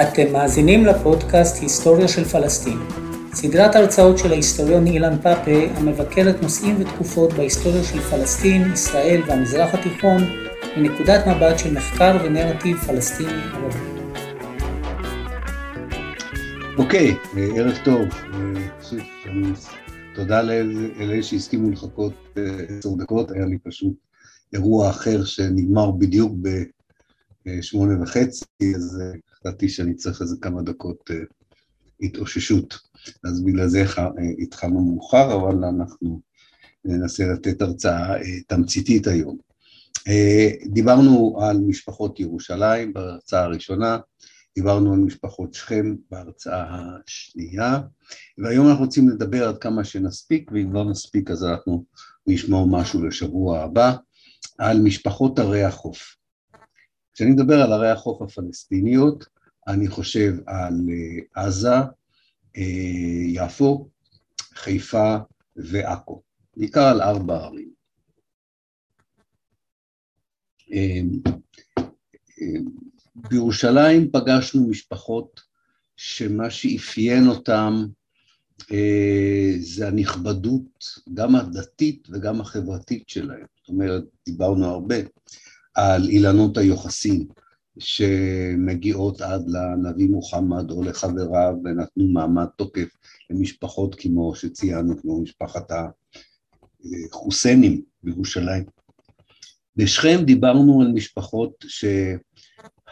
אתם מאזינים לפודקאסט היסטוריה של פלסטין, סדרת הרצאות של ההיסטוריון אילן פאפה המבקרת נושאים ותקופות בהיסטוריה של פלסטין, ישראל והמזרח התיכון מנקודת מבט של מחקר ונרטיב פלסטיני ערבי. אוקיי, ערב טוב. תודה לאלה שהסכימו לחכות עשר דקות, היה לי פשוט אירוע אחר שנגמר בדיוק בשמונה וחצי, אז החלטתי שאני צריך איזה כמה דקות התאוששות. אז בגלל זה התחלנו מאוחר, אבל אנחנו ננסה לתת הרצאה תמציתית היום. דיברנו על משפחות ירושלים בהרצאה הראשונה, דיברנו על משפחות שכם בהרצאה השנייה, והיום אנחנו רוצים לדבר עד כמה שנספיק, ואם לא נספיק אז אנחנו נשמע משהו לשבוע הבא, על משפחות ערי החוף. כשאני מדבר על ערי החוף הפלסטיניות, אני חושב על עזה, יפו, חיפה ועכו, בעיקר על ארבע ערים. בירושלים פגשנו משפחות שמה שאפיין אותם אה, זה הנכבדות, גם הדתית וגם החברתית שלהם. זאת אומרת, דיברנו הרבה על אילנות היוחסין, שמגיעות עד לנביא מוחמד או לחבריו ונתנו מעמד תוקף למשפחות כמו שציינו, כמו משפחת החוסיינים בירושלים. בשכם דיברנו על משפחות ש...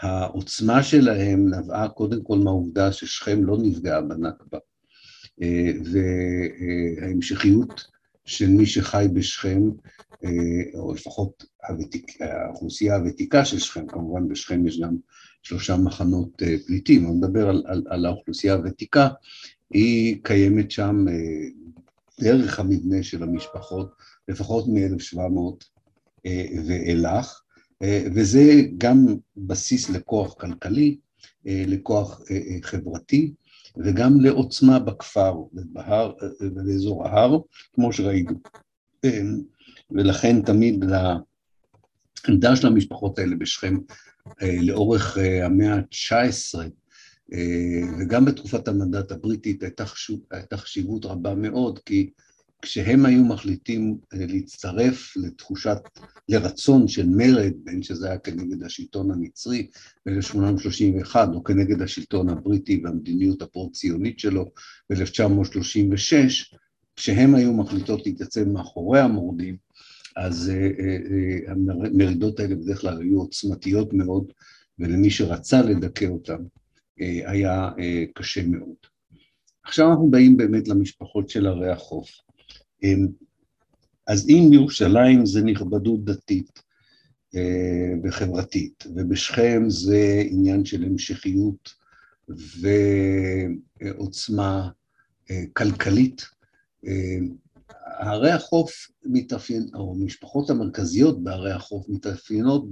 העוצמה שלהם נבעה קודם כל מהעובדה ששכם לא נפגעה בנכבה, וההמשכיות של מי שחי בשכם, או לפחות הוותיק, האוכלוסייה הוותיקה של שכם, כמובן בשכם יש גם שלושה מחנות אה, פליטים, אני מדבר על, על, על האוכלוסייה הוותיקה, היא קיימת שם דרך המבנה של המשפחות, לפחות מ-1700 ואילך, אה, וזה גם בסיס לכוח כלכלי, אה, לכוח אה, חברתי, וגם לעוצמה בכפר ובהר, ובאזור ההר, כמו שראינו. ולכן תמיד לעמדה של המשפחות האלה בשכם לאורך המאה ה-19, וגם בתקופת המנדט הבריטית הייתה חשיבות רבה מאוד, כי כשהם היו מחליטים אה, להצטרף לתחושת, לרצון של מרד, בין שזה היה כנגד השלטון המצרי ב-1831, או כנגד השלטון הבריטי והמדיניות הפרו-ציונית שלו ב-1936, כשהם היו מחליטות להתייצב מאחורי המורדים, אז אה, אה, המרידות האלה בדרך כלל היו עוצמתיות מאוד, ולמי שרצה לדכא אותם היה קשה מאוד. עכשיו אנחנו באים באמת למשפחות של ערי החוף. אז אם ירושלים זה נכבדות דתית אה, וחברתית, ובשכם זה עניין של המשכיות ועוצמה אה, כלכלית, אה, ערי החוף מתאפיין, או המשפחות המרכזיות בערי החוף מתאפיינות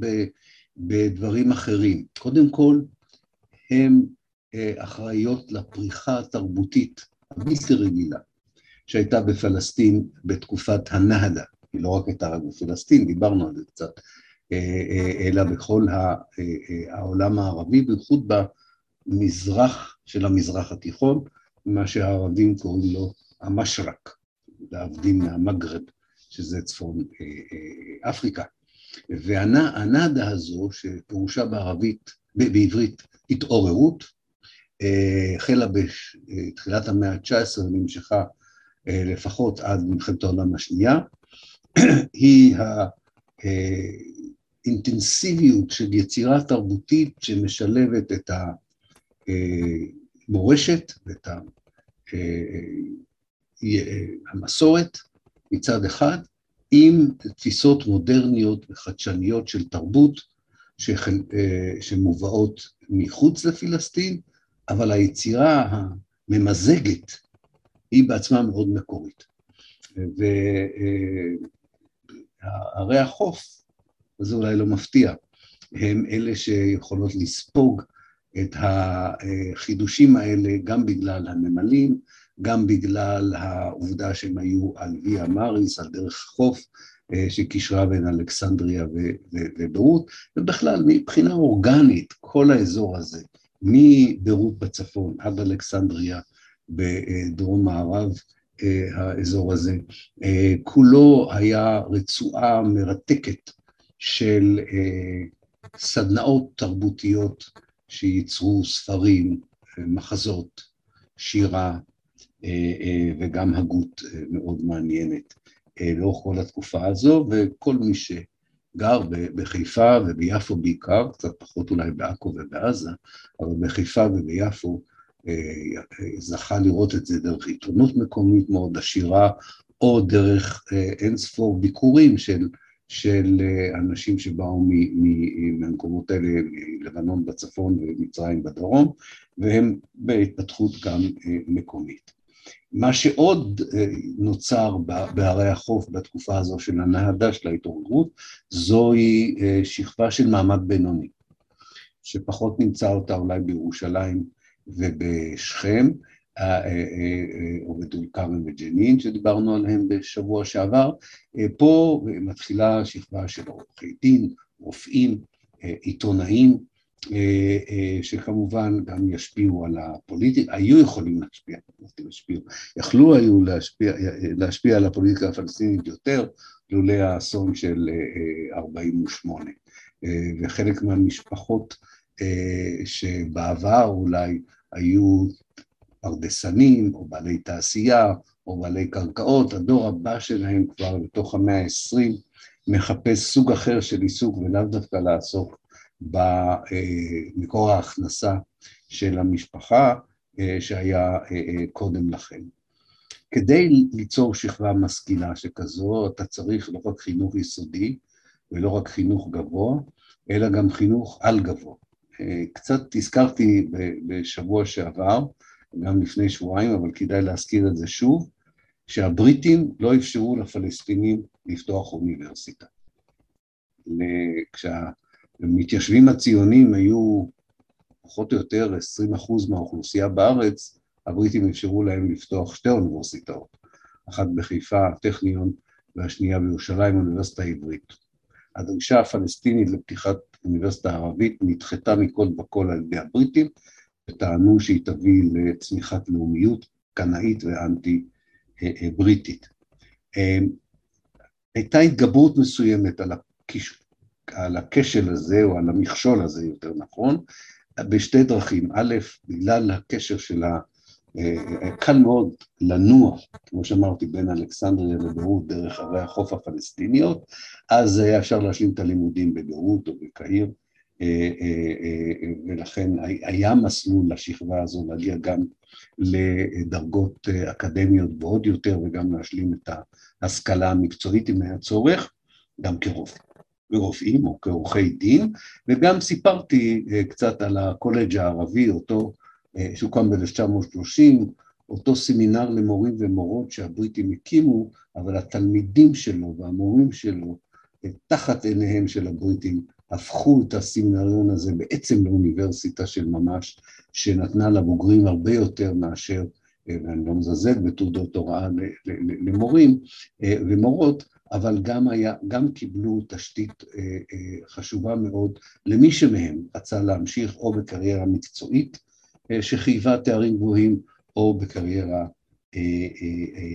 בדברים אחרים. קודם כל, הן אחראיות לפריחה התרבותית הבלתי רגילה. שהייתה בפלסטין בתקופת הנהדה, היא לא רק הייתה רק בפלסטין, דיברנו על זה קצת, אה, אה, אלא בכל אה, העולם הערבי, בייחוד במזרח של המזרח התיכון, מה שהערבים קוראים לו המשרק, להבדיל מהמגרב, שזה צפון אפריקה. והנאדה הזו, שפירושה בערבית, בעברית התעוררות, החלה בתחילת המאה ה-19 ונמשכה אה, לפחות עד מלחמת העולם השנייה, היא האינטנסיביות של יצירה תרבותית שמשלבת את המורשת ואת אה, המסורת מצד אחד, עם תפיסות מודרניות וחדשניות של תרבות אה, שמובאות מחוץ לפלסטין, אבל היצירה הממזגת היא בעצמה מאוד מקורית. וערי החוף, זה אולי לא מפתיע, הם אלה שיכולות לספוג את החידושים האלה גם בגלל הנמלים, גם בגלל העובדה שהם היו על ויה מאריס, על דרך חוף, שקישרה בין אלכסנדריה וברות, ובכלל מבחינה אורגנית כל האזור הזה מביירות בצפון עד אלכסנדריה בדרום מערב האזור הזה, כולו היה רצועה מרתקת של סדנאות תרבותיות שייצרו ספרים, מחזות, שירה וגם הגות מאוד מעניינת לאורך כל התקופה הזו, וכל מי שגר בחיפה וביפו בעיקר, קצת פחות אולי בעכו ובעזה, אבל בחיפה וביפו זכה לראות את זה דרך עיתונות מקומית מאוד עשירה, או דרך אין ספור ביקורים של של אנשים שבאו מהמקומות האלה, מלבנון בצפון ומצרים בדרום, והם בהתפתחות גם מקומית. מה שעוד נוצר בערי החוף בתקופה הזו של הנהדה של ההתעוררות, זוהי שכבה של מעמד בינוני, שפחות נמצא אותה אולי בירושלים ובשכם, או בטול כרם וג'נין שדיברנו עליהם בשבוע שעבר, פה מתחילה שכבה של עורכי דין, רופאים, עיתונאים, שכמובן גם ישפיעו על הפוליטיקה, היו יכולים להשפיע, להשפיע, יכלו היו להשפיע, להשפיע על הפוליטיקה הפלסטינית יותר, לולא האסון של 48. וחלק מהמשפחות שבעבר אולי היו פרדסנים, או בעלי תעשייה, או בעלי קרקעות, הדור הבא שלהם כבר בתוך המאה ה-20 מחפש סוג אחר של עיסוק ולאו דווקא לעסוק במקור ההכנסה של המשפחה שהיה קודם לכן. כדי ליצור שכבה משכילה שכזו, אתה צריך לא רק חינוך יסודי ולא רק חינוך גבוה, אלא גם חינוך על גבוה. קצת הזכרתי בשבוע שעבר, גם לפני שבועיים, אבל כדאי להזכיר את זה שוב, שהבריטים לא אפשרו לפלסטינים לפתוח אוניברסיטה. כשהמתיישבים הציונים היו פחות או יותר 20 אחוז מהאוכלוסייה בארץ, הבריטים אפשרו להם לפתוח שתי אוניברסיטאות, אחת בחיפה, הטכניון, והשנייה בירושלים, האוניברסיטה העברית. הדרישה הפלסטינית לפתיחת אוניברסיטה ערבית נדחתה מכל וכל על ידי הבריטים, וטענו שהיא תביא לצמיחת לאומיות קנאית ואנטי-בריטית. הייתה התגברות מסוימת על, הכש... על הכשל הזה, או על המכשול הזה יותר נכון, בשתי דרכים. א', בגלל הקשר של ה... קל מאוד לנוע, כמו שאמרתי, בין אלכסנדריה לביירות דרך ערי החוף הפלסטיניות, אז היה אפשר להשלים את הלימודים בביירות או בקהיר, ולכן היה מסלול לשכבה הזו להגיע גם לדרגות אקדמיות גבוהות יותר וגם להשלים את ההשכלה המקצועית אם היה צורך, גם כרופאים או כעורכי דין, וגם סיפרתי קצת על הקולג' הערבי, אותו שהוקם ב-1930, אותו סמינר למורים ומורות שהבריטים הקימו, אבל התלמידים שלו והמורים שלו, תחת עיניהם של הבריטים, הפכו את הסמינריון הזה בעצם לאוניברסיטה של ממש, שנתנה לבוגרים הרבה יותר מאשר, ואני לא מזלזל בתעודות הוראה למורים ומורות, אבל גם, היה, גם קיבלו תשתית חשובה מאוד למי שמהם רצה להמשיך או בקריירה מקצועית שחייבה תארים גבוהים או בקריירה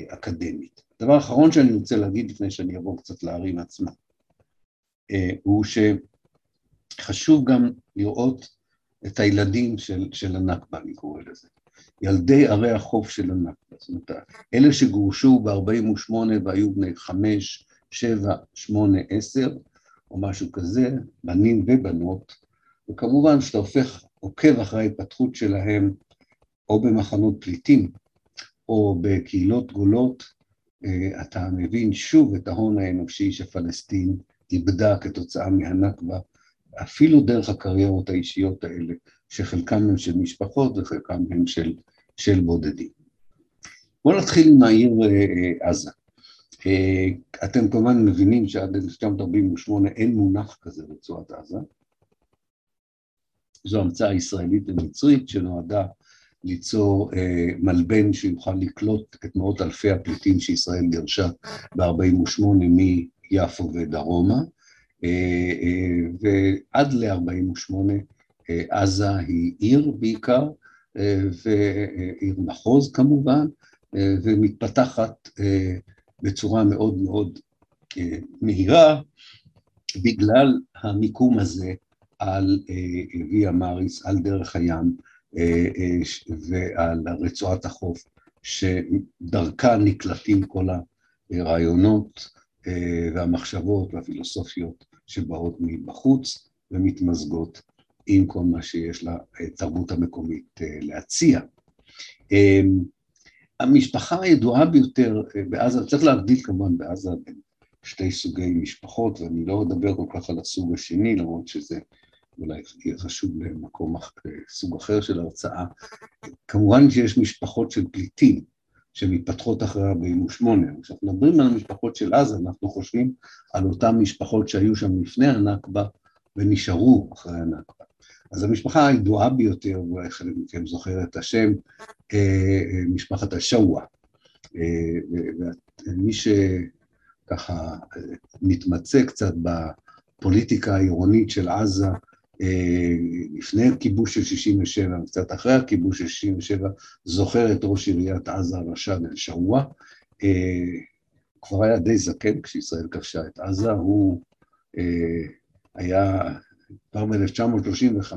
אקדמית. דבר אחרון שאני רוצה להגיד לפני שאני אעבור קצת לערים עצמם, הוא ש... חשוב גם לראות את הילדים של, של הנכבה, אני קורא לזה. ילדי ערי החוף של הנכבה, זאת אומרת, אלה שגורשו ב-48' והיו בני חמש, שבע, שמונה, עשר, או משהו כזה, בנים ובנות, וכמובן שאתה הופך, עוקב אחרי ההתפתחות שלהם, או במחנות פליטים, או בקהילות גולות, אתה מבין שוב את ההון האנושי שפלסטין איבדה כתוצאה מהנכבה אפילו דרך הקריירות האישיות האלה, שחלקם הם של משפחות וחלקם הם של, של בודדים. בואו נתחיל עם העיר עזה. אתם כמובן מבינים שעד 1948 אין מונח כזה רצועת עזה. זו המצאה ישראלית ומצרית שנועדה ליצור מלבן שיוכל לקלוט את מאות אלפי הפליטים שישראל גירשה ב-48' מיפו ודרומה. ועד ל-48' עזה היא עיר בעיקר, ועיר מחוז כמובן, ומתפתחת בצורה מאוד מאוד מהירה בגלל המיקום הזה על ויה מאריס, על דרך הים ועל רצועת החוף, שדרכה נקלטים כל הרעיונות והמחשבות והפילוסופיות שבאות מבחוץ ומתמזגות עם כל מה שיש לתרבות המקומית להציע. המשפחה הידועה ביותר בעזה, צריך להבדיל כמובן בעזה בין שתי סוגי משפחות, ואני לא אדבר כל כך על הסוג השני, למרות שזה אולי יהיה חשוב למקום סוג אחר של הרצאה. כמובן שיש משפחות של פליטים שמתפתחות אחרי 48. כשאנחנו מדברים על המשפחות של עזה, אנחנו חושבים על אותן משפחות שהיו שם לפני הנכבה ונשארו אחרי הנכבה. אז המשפחה הידועה ביותר, ואולי חלק מכם זוכר את השם, משפחת השווה. ומי שככה מתמצא קצת בפוליטיקה העירונית של עזה, לפני הכיבוש של 67' וקצת אחרי הכיבוש של 67' זוכר את ראש עיריית עזה רשד אל-שווא, כבר היה די זקן כשישראל כבשה את עזה, הוא היה כבר ב-1935,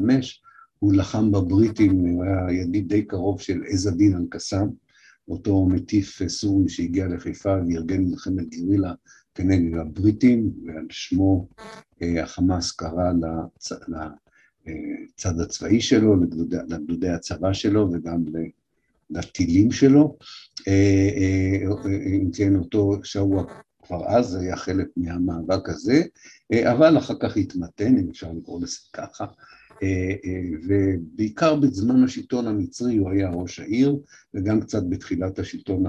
הוא לחם בבריטים, הוא היה ידיד די קרוב של עז א-דין אל-קסאם, אותו מטיף סורי שהגיע לחיפה וארגן מלחמת גרילה כנגד הבריטים, ועל שמו החמאס קרא לצ... לצד הצבאי שלו, לגדודי, לגדודי הצבא שלו וגם לטילים שלו. אם כן, אותו שבוע כבר אז היה חלק מהמאבק הזה, אבל אחר כך התמתן, אם אפשר לקרוא לזה ככה, ובעיקר בזמן השלטון המצרי הוא היה ראש העיר, וגם קצת בתחילת השלטון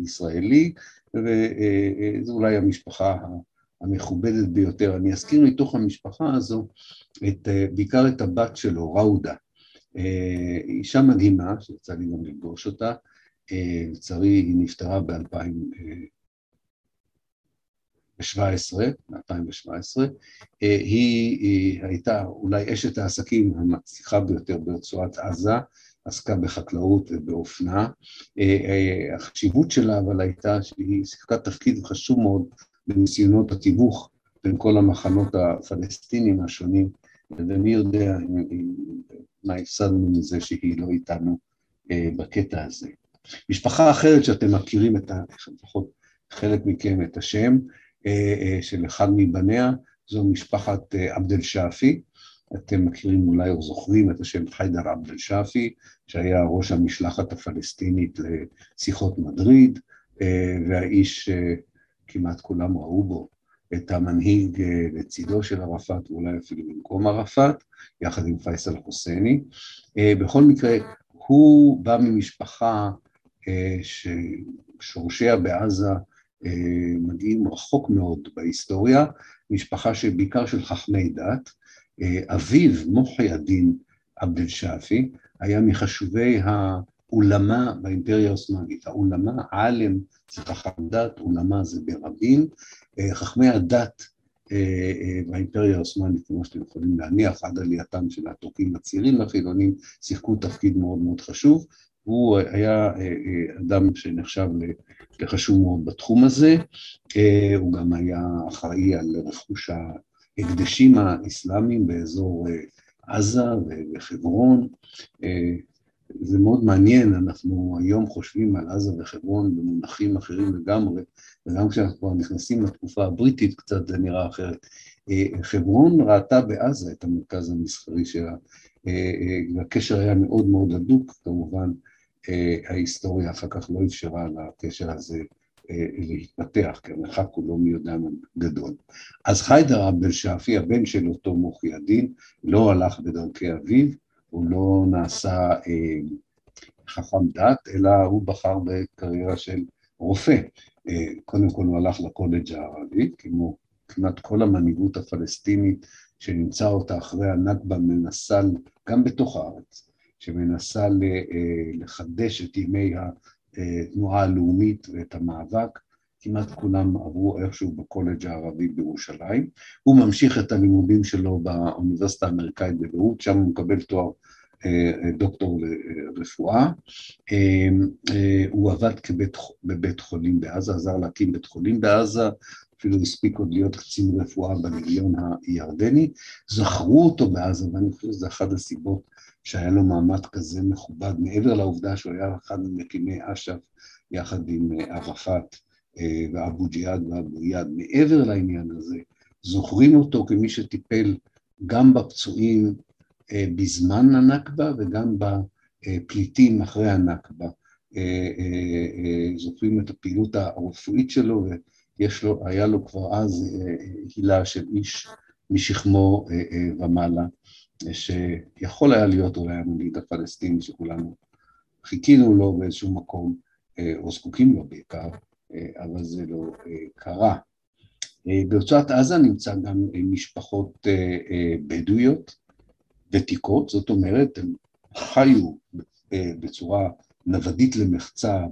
הישראלי, וזו אולי המשפחה המכובדת ביותר. אני אזכיר מתוך המשפחה הזו את, בעיקר את הבת שלו, ראודה. אישה מדהימה, שיצא לי גם לפגוש אותה, לצערי היא נפטרה ב-2017, ב-2017, היא, היא הייתה אולי אשת העסקים המצליחה ביותר ברצועת עזה, עסקה בחקלאות ובאופנה. החשיבות שלה אבל הייתה שהיא שיחקה תפקיד חשוב מאוד בניסיונות התיווך בין כל המחנות הפלסטינים השונים, ומי יודע מה הפסדנו מזה שהיא לא איתנו בקטע הזה. משפחה אחרת שאתם מכירים את ה... לפחות חלק מכם את השם של אחד מבניה, זו משפחת עבד אל-שאפי, אתם מכירים אולי או זוכרים את השם חיידר עבד אל-שאפי, שהיה ראש המשלחת הפלסטינית לשיחות מדריד, והאיש כמעט כולם ראו בו את המנהיג לצידו של ערפאת, ואולי אפילו במקום ערפאת, יחד עם פייסל חוסייני. בכל מקרה, הוא בא ממשפחה ששורשיה בעזה מגיעים רחוק מאוד בהיסטוריה, משפחה שבעיקר של חכמי דת. אביו, מוחי א-דין עבד אל-שאפי, היה מחשובי האולמה באימפריה העות'מאנית. האולמה, עלם זה חכם דת, אולמה זה ברבים. חכמי הדת באימפריה העות'מאנית, כמו שאתם יכולים להניח, עד עלייתם של הטורקים הצעירים החילונים, שיחקו תפקיד מאוד מאוד חשוב. הוא היה אדם שנחשב לחשוב מאוד בתחום הזה, הוא גם היה אחראי על רכוש ההקדשים האסלאמיים באזור עזה וחברון. זה מאוד מעניין, אנחנו היום חושבים על עזה וחברון במונחים אחרים לגמרי, וגם כשאנחנו כבר נכנסים לתקופה הבריטית קצת זה נראה אחרת. חברון ראתה בעזה את המרכז המסחרי שלה, והקשר היה מאוד מאוד הדוק, כמובן ההיסטוריה אחר כך לא אפשרה לקשר הזה להתפתח, כי המרחק הוא לא מי יודע מה גדול. אז חיידר עבד אל-שאפי, הבן של אותו מוחי א-דין, לא הלך בדרכי אביו, הוא לא נעשה אה, חכם דת, אלא הוא בחר בקריירה של רופא. אה, קודם כל הוא הלך לקולג' הערבי, כמו כמעט כל המנהיגות הפלסטינית שנמצא אותה אחרי הנכבה מנסה, גם בתוך הארץ, שמנסה לחדש את ימי התנועה הלאומית ואת המאבק, כמעט כולם עברו איכשהו בקולג' הערבי בירושלים. הוא ממשיך את הלימודים שלו באוניברסיטה האמריקאית בביירות, שם הוא מקבל תואר אה, דוקטור לרפואה. הוא עבד כבית, בבית חולים בעזה, עזר להקים בית חולים בעזה, אפילו הספיק עוד להיות קצין רפואה במיליון הירדני. זכרו אותו בעזה, ואני חושב שזו אחת הסיבות שהיה לו מעמד כזה מכובד, מעבר לעובדה שהוא היה אחד ממקימי אש"ף יחד עם ערפאת אה, ואבו ג'יהאד ואבו יד, מעבר לעניין הזה, זוכרים אותו כמי שטיפל גם בפצועים אה, בזמן הנכבה וגם בפליטים אחרי הנכבה. אה, זוכרים את הפעילות הרפואית שלו, ויש לו, היה לו כבר אז הילה של איש משכמו ומעלה, שיכול היה להיות אולי המנהיג הפלסטיני שכולנו חיכינו לו באיזשהו מקום, או זקוקים לו בעיקר, אה, אבל זה לא אה, קרה. אה, ברצועת עזה נמצא גם משפחות בדואיות ותיקות, זאת אומרת, הם חיו בצורה נוודית למחצה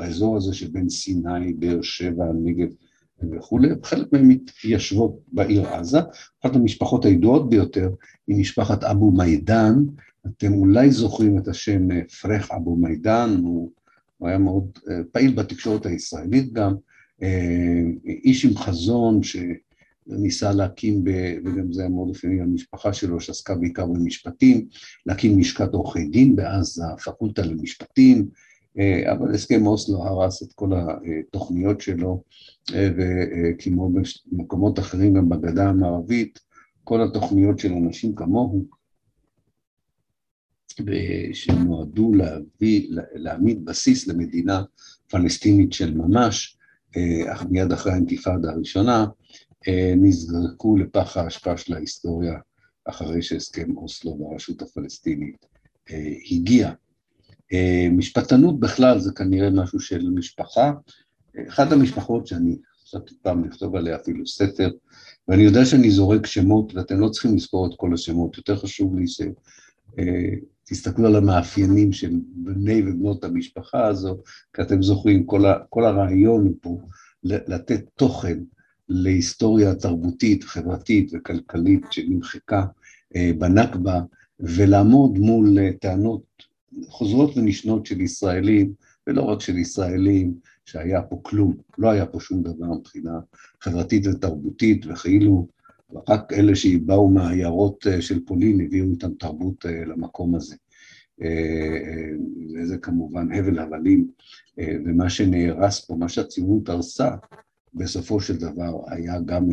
באזור הזה שבין סיני, באר שבע, הנגב וכולי, חלק מהם מתיישבות בעיר עזה. אחת המשפחות הידועות ביותר היא משפחת אבו מידן, אתם אולי זוכרים את השם פרח אבו מידן, הוא הוא היה מאוד אה, פעיל בתקשורת הישראלית גם, אה, איש עם חזון שניסה להקים, ב, וגם זה היה מאוד אופייני למשפחה שלו, שעסקה בעיקר במשפטים, להקים לשכת עורכי דין בעזה, פקולטה למשפטים, אה, אבל הסכם אוסלו הרס את כל התוכניות שלו, וכמו במקומות אחרים גם בגדה המערבית, כל התוכניות של אנשים כמוהו שנועדו להביא, להעמיד בסיס למדינה פלסטינית של ממש, אך מיד אחרי האינתיפאדה הראשונה, אה, נזרקו לפח האשפה של ההיסטוריה אחרי שהסכם אוסלו והרשות הפלסטינית אה, הגיע. אה, משפטנות בכלל זה כנראה משהו של משפחה. אחת המשפחות שאני חשבתי פעם לכתוב עליה אפילו ספר, ואני יודע שאני זורק שמות ואתם לא צריכים לזכור את כל השמות, יותר חשוב לי ש... תסתכלו על המאפיינים של בני ובנות המשפחה הזו, כי אתם זוכרים, כל, הרעיון פה לתת תוכן להיסטוריה תרבותית, חברתית וכלכלית שנמחקה אה, בנכבה, ולעמוד מול אה, טענות חוזרות ונשנות של ישראלים, ולא רק של ישראלים, שהיה פה כלום, לא היה פה שום דבר מבחינה חברתית ותרבותית, וכאילו רק אלה שבאו מהעיירות אה, של פולין הביאו איתם תרבות אה, למקום הזה. אה, וזה כמובן הבל הבלים, ומה שנהרס פה, מה שהציונות הרסה, בסופו של דבר היה גם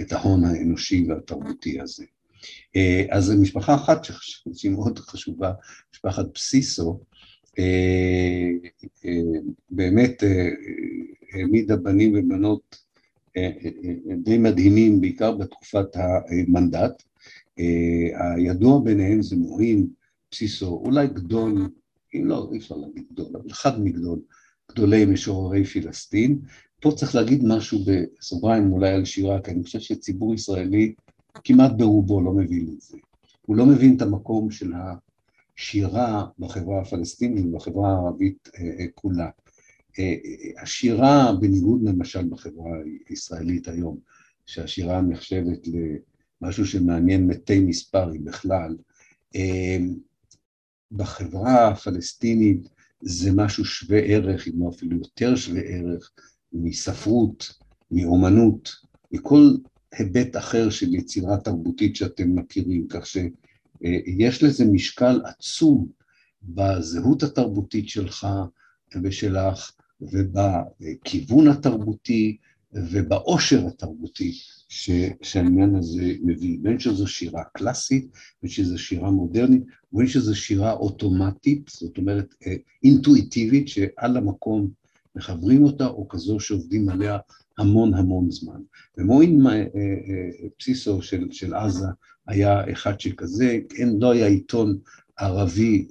את, ההון האנושי והתרבותי הזה. אז זו משפחה אחת שהיא מאוד חשובה, משפחת בסיסו, באמת העמידה בנים ובנות די מדהימים, בעיקר בתקופת המנדט. הידוע ביניהם זה מוהין בסיסו, אולי גדול, אם לא, אי אפשר להגיד גדול, אבל אחד מגדול, גדולי משוררי פילסטין. פה צריך להגיד משהו בסוגריים אולי על שירה, כי אני חושב שציבור ישראלי כמעט ברובו לא מבין את זה. הוא לא מבין את המקום של השירה בחברה הפלסטינית ובחברה הערבית כולה. השירה, בניגוד למשל בחברה הישראלית היום, שהשירה נחשבת למשהו שמעניין מתי מספרים בכלל, בחברה הפלסטינית זה משהו שווה ערך, אם לא אפילו יותר שווה ערך, מספרות, מאומנות, מכל היבט אחר של יצירה תרבותית שאתם מכירים, כך שיש לזה משקל עצום בזהות התרבותית שלך ושלך, ובכיוון התרבותי ובעושר התרבותי שהעניין הזה מביא, בין שזו שירה קלאסית, בין שזו שירה מודרנית, בין שזו שירה אוטומטית, זאת אומרת אה, אינטואיטיבית, שעל המקום מחברים אותה, או כזו שעובדים עליה המון המון זמן. ומועין אה, אה, בסיסו של, של עזה היה אחד שכזה, אין, לא היה עיתון ערבי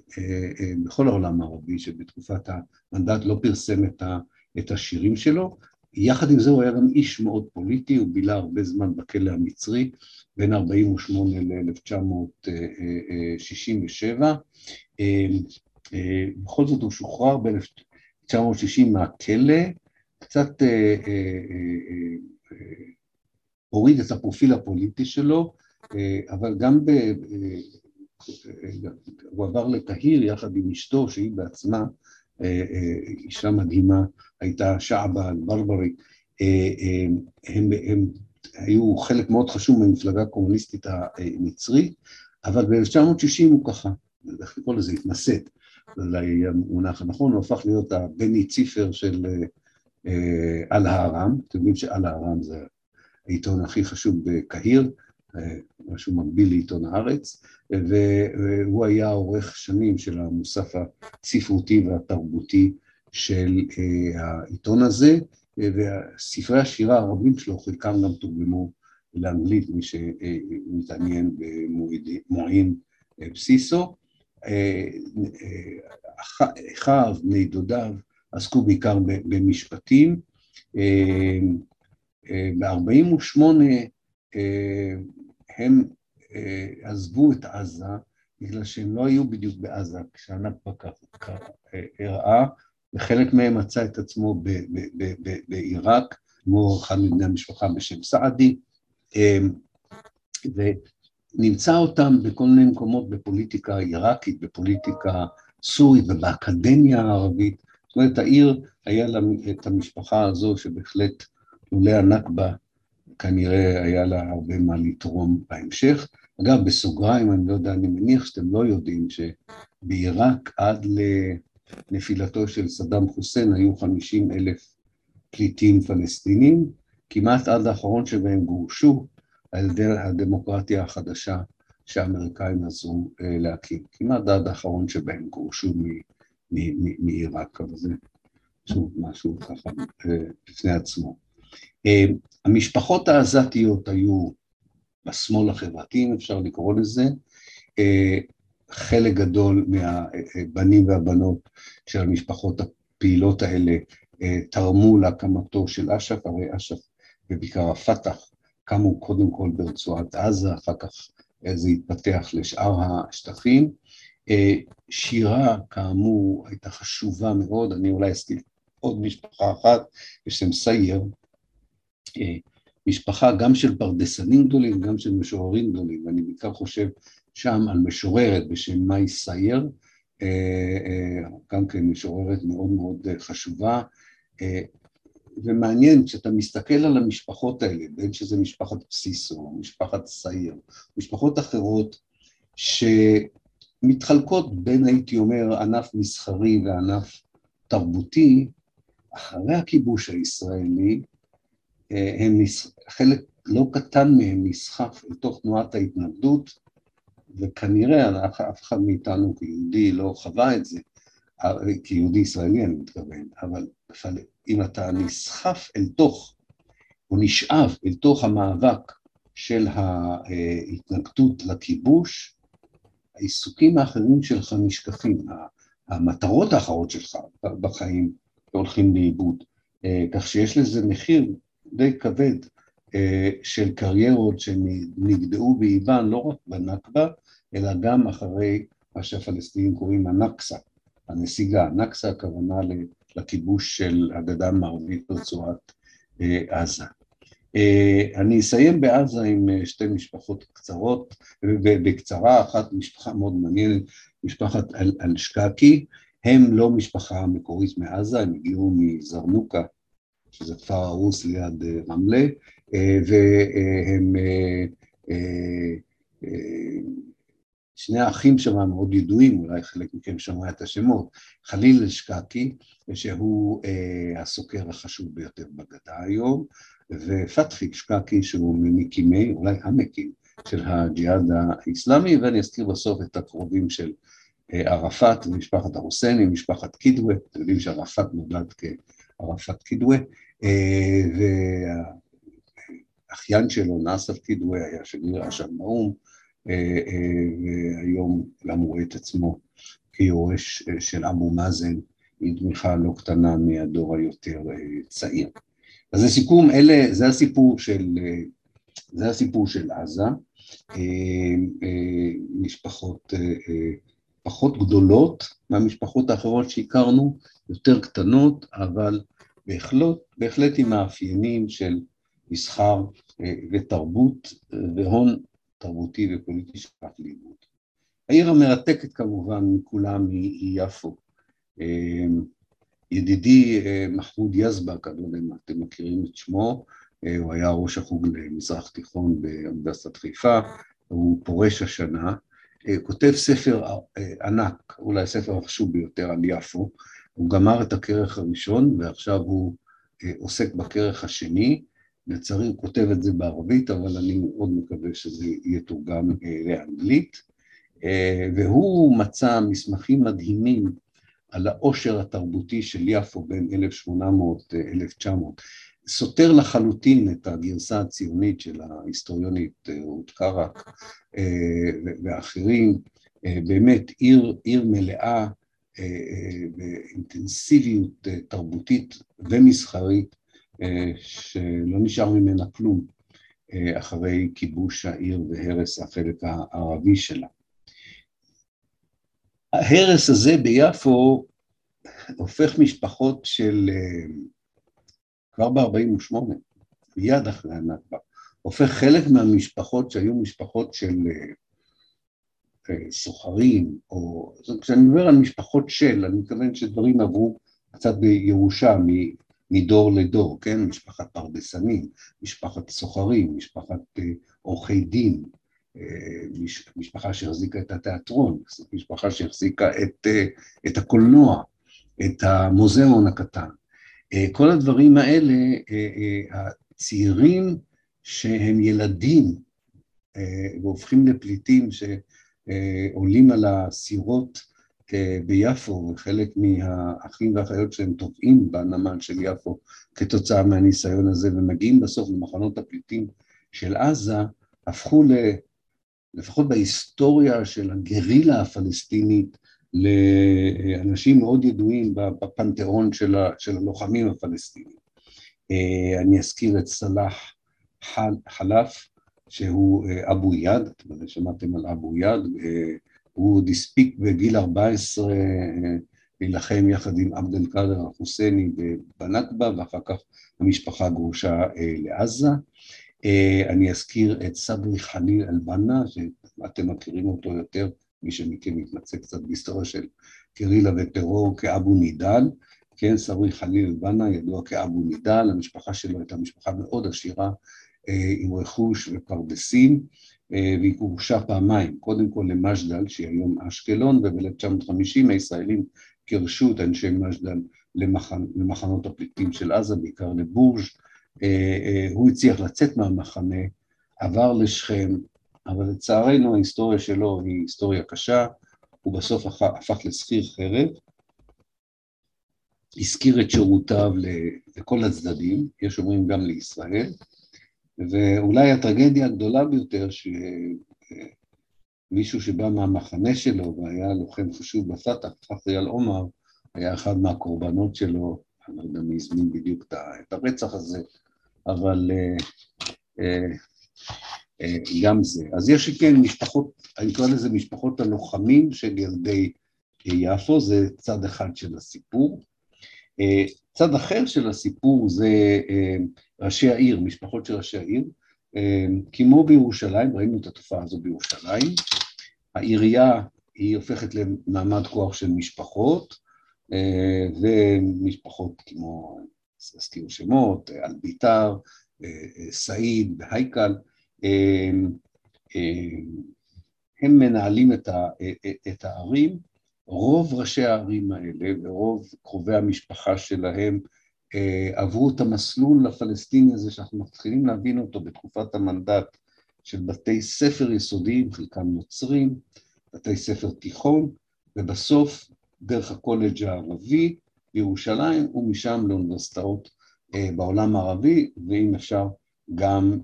בכל העולם הערבי שבתקופת המנדט לא פרסם את, ה, את השירים שלו, יחד עם זה הוא היה גם איש מאוד פוליטי, הוא בילה הרבה זמן בכלא המצרי, בין 48' ל-1967. בכל זאת הוא שוחרר ב-1960 מהכלא, קצת הוריד את הפרופיל הפוליטי שלו, אבל גם ב... הוא עבר לקהיר יחד עם אשתו, שהיא בעצמה אישה מדהימה, הייתה שעבה אל-ברברי, הם, הם היו חלק מאוד חשוב מהמפלגה הקומוניסטית המצרית, אבל ב-1960 הוא ככה, איך לקרוא לזה, התנשאת, אולי המונח הנכון, הוא הפך להיות הבני ציפר של אל-הארם, אתם יודעים שאל-הארם זה העיתון הכי חשוב בקהיר, משהו מקביל לעיתון הארץ, והוא היה עורך שנים של המוסף הספרותי והתרבותי של העיתון הזה, וספרי השירה הרבים שלו, חלקם גם תורגמו לאנגלית, מי שמתעניין במועין בסיסו. אחיו, בני דודיו, עסקו בעיקר במשפטים. ב-48' הם עזבו את עזה בגלל שהם לא היו בדיוק בעזה כשהנכבה אירעה, וחלק מהם מצא את עצמו בעיראק, כמו אחד מבני המשפחה בשם סעדי, ונמצא אותם בכל מיני מקומות בפוליטיקה עיראקית, בפוליטיקה סורית ובאקדמיה הערבית. זאת אומרת, העיר, היה לה את המשפחה הזו שבהחלט לולא הנכבה כנראה היה לה הרבה מה לתרום בהמשך. אגב, בסוגריים, אני לא יודע, אני מניח שאתם לא יודעים שבעיראק עד לנפילתו של סדאם חוסיין היו 50 אלף פליטים פלסטינים, כמעט עד האחרון שבהם גורשו על ידי הדמוקרטיה החדשה שהאמריקאים עזרו להקים. כמעט עד האחרון שבהם גורשו מעיראק, אבל זה שוב משהו ככה בפני עצמו. המשפחות העזתיות היו בשמאל החברתי, אם אפשר לקרוא לזה, חלק גדול מהבנים והבנות של המשפחות הפעילות האלה תרמו להקמתו של אש"ף, הרי אש"ף ובעיקר הפת"ח קמו קודם כל ברצועת עזה, אחר כך זה התפתח לשאר השטחים. שירה, כאמור, הייתה חשובה מאוד, אני אולי אזכיר עוד משפחה אחת בשם סייר, משפחה גם של פרדסנים גדולים, גם של משוררים גדולים, ואני בעיקר חושב שם על משוררת בשם מאי סייר, גם כן משוררת מאוד מאוד חשובה, ומעניין, כשאתה מסתכל על המשפחות האלה, בין שזה משפחת בסיסו, משפחת סייר, משפחות אחרות, שמתחלקות בין, הייתי אומר, ענף מסחרי וענף תרבותי, אחרי הכיבוש הישראלי, הם, חלק לא קטן מהם נסחף לתוך תנועת ההתנגדות, וכנראה אף אחד מאיתנו כיהודי לא חווה את זה, כיהודי ישראלי אני מתכוון, אבל אם אתה נסחף אל תוך, או נשאב אל תוך המאבק של ההתנגדות לכיבוש, העיסוקים האחרים שלך נשכחים, המטרות האחרות שלך בחיים הולכים לאיבוד, כך שיש לזה מחיר די כבד של קריירות שנגדעו באיבן לא רק בנכבה, אלא גם אחרי מה שהפלסטינים קוראים הנכסה, הנסיגה. הנכסה הכוונה לכיבוש של הגדה המערבית ברצועת עזה. אני אסיים בעזה עם שתי משפחות קצרות, ובקצרה, אחת משפחה מאוד מעניינת, משפחת אלשקקי, הם לא משפחה מקורית מעזה, הם הגיעו מזרנוקה, שזה כפר הרוס ליד רמלה, והם, שני האחים שם מאוד ידועים, אולי חלק מכם שמע את השמות, חליל אשקקי, שהוא הסוקר החשוב ביותר בגדה היום, ופתחי אשקקי שהוא ממקימי, אולי המקים, של הג'יהאד האיסלאמי, ואני אזכיר בסוף את הקרובים של ערפאת ומשפחת הרוסני, משפחת קידווה, אתם יודעים שערפאת נולד כערפאת קידווה, והאחיין שלו, נאסר קידווה, היה שגריר אש"ף באו"ם, והיום גם רואה את עצמו כיורש של אבו מאזן, עם תמיכה לא קטנה מהדור היותר צעיר. אז לסיכום, אלה, זה הסיפור של, זה הסיפור של עזה, משפחות פחות גדולות מהמשפחות האחרות שהכרנו, יותר קטנות, אבל בהחלט, בהחלט עם מאפיינים של מסחר ותרבות והון תרבותי ופוליטי שפך לאיבוד. העיר המרתקת כמובן מכולם היא יפו. ידידי מחמוד יזבק, אני לא יודע אם אתם מכירים את שמו, הוא היה ראש החוג למזרח תיכון באוניברסיטת חיפה, הוא פורש השנה, כותב ספר ענק, אולי הספר החשוב ביותר על יפו, הוא גמר את הכרך הראשון ועכשיו הוא עוסק בכרך השני, לצערי הוא כותב את זה בערבית, אבל אני מאוד מקווה שזה יתורגם לאנגלית, והוא מצא מסמכים מדהימים על העושר התרבותי של יפו בין 1800-1900, סותר לחלוטין את הגרסה הציונית של ההיסטוריונית רות קרק ואחרים, באמת עיר, עיר מלאה באינטנסיביות תרבותית ומסחרית שלא נשאר ממנה כלום אחרי כיבוש העיר והרס החלק הערבי שלה. ההרס הזה ביפו הופך משפחות של, כבר ב-48, מיד אחרי הנכבה, הופך חלק מהמשפחות שהיו משפחות של סוחרים, או כשאני מדבר על משפחות של, אני מתכוון שדברים עברו קצת בירושה מדור לדור, כן? משפחת פרדסנים, משפחת סוחרים, משפחת עורכי דין, משפחה שהחזיקה את התיאטרון, משפחה שהחזיקה את, את הקולנוע, את המוזיאון הקטן. כל הדברים האלה, הצעירים שהם ילדים והופכים לפליטים שעולים על הסירות ביפו, וחלק מהאחים והאחיות שהם טובעים בנמל של יפו כתוצאה מהניסיון הזה, ומגיעים בסוף למחנות הפליטים של עזה, הפכו ל... לפחות בהיסטוריה של הגרילה הפלסטינית, לאנשים מאוד ידועים בפנתיאון של, של הלוחמים הפלסטינים. אני אזכיר את סלאח חלף, שהוא אבו יד, אתם שמעתם על אבו יד, הוא עוד הספיק בגיל 14 להילחם יחד עם עבד אל-קאדר אל-חוסייני בנכבה, ואחר כך המשפחה גורשה לעזה. אני אזכיר את סברי חליל אל-בנה, שאתם מכירים אותו יותר, מי שמכם מתמצא קצת בהיסטוריה של גרילה וטרור כאבו נידל, כן, סברי חליל אל-בנה ידוע כאבו נידל, המשפחה שלו הייתה משפחה מאוד עשירה עם רכוש ופרדסים, והיא גורשה פעמיים, קודם כל למג'דל, שהיא היום אשקלון, וב-1950 הישראלים גירשו את אנשי מג'דל למחנ... למחנות הפליטים של עזה, בעיקר לבורג', הוא הצליח לצאת מהמחנה, עבר לשכם, אבל לצערנו ההיסטוריה שלו היא היסטוריה קשה, הוא בסוף הפך לשכיר חרב, הזכיר את שירותיו לכל הצדדים, יש אומרים גם לישראל, ואולי הטרגדיה הגדולה ביותר, שמישהו שבא מהמחנה שלו והיה לוחם חשוב בפת"ח, פחריאל עומר, היה אחד מהקורבנות שלו, אני לא יודע מי הזמין בדיוק את הרצח הזה, אבל גם זה. אז יש כן משפחות, אני קורא לזה משפחות הלוחמים של ילדי יפו, זה צד אחד של הסיפור. צד אחר של הסיפור זה ראשי העיר, משפחות של ראשי העיר, כמו בירושלים, ראינו את התופעה הזו בירושלים, העירייה היא הופכת למעמד כוח של משפחות, ומשפחות כמו, אזכיר שמות, אלביתר, סעיד והייקל, הם מנהלים את הערים, רוב ראשי הערים האלה ורוב קרובי המשפחה שלהם עברו את המסלול הפלסטיני הזה שאנחנו מתחילים להבין אותו בתקופת המנדט של בתי ספר יסודיים, חלקם נוצרים, בתי ספר תיכון, ובסוף דרך הקולג' הערבי בירושלים ומשם לאוניברסיטאות בעולם הערבי, ואם אפשר גם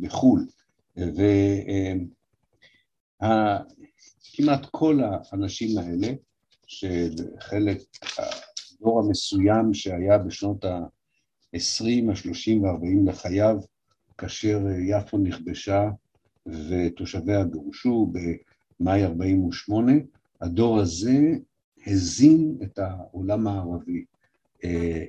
בחו"ל. וכמעט כל האנשים האלה, שחלק, הדור המסוים שהיה בשנות ה-20, ה-30 וה-40 לחייו, כאשר יפו נכבשה ותושביה גורשו במאי 48, הדור הזה הזין את העולם הערבי.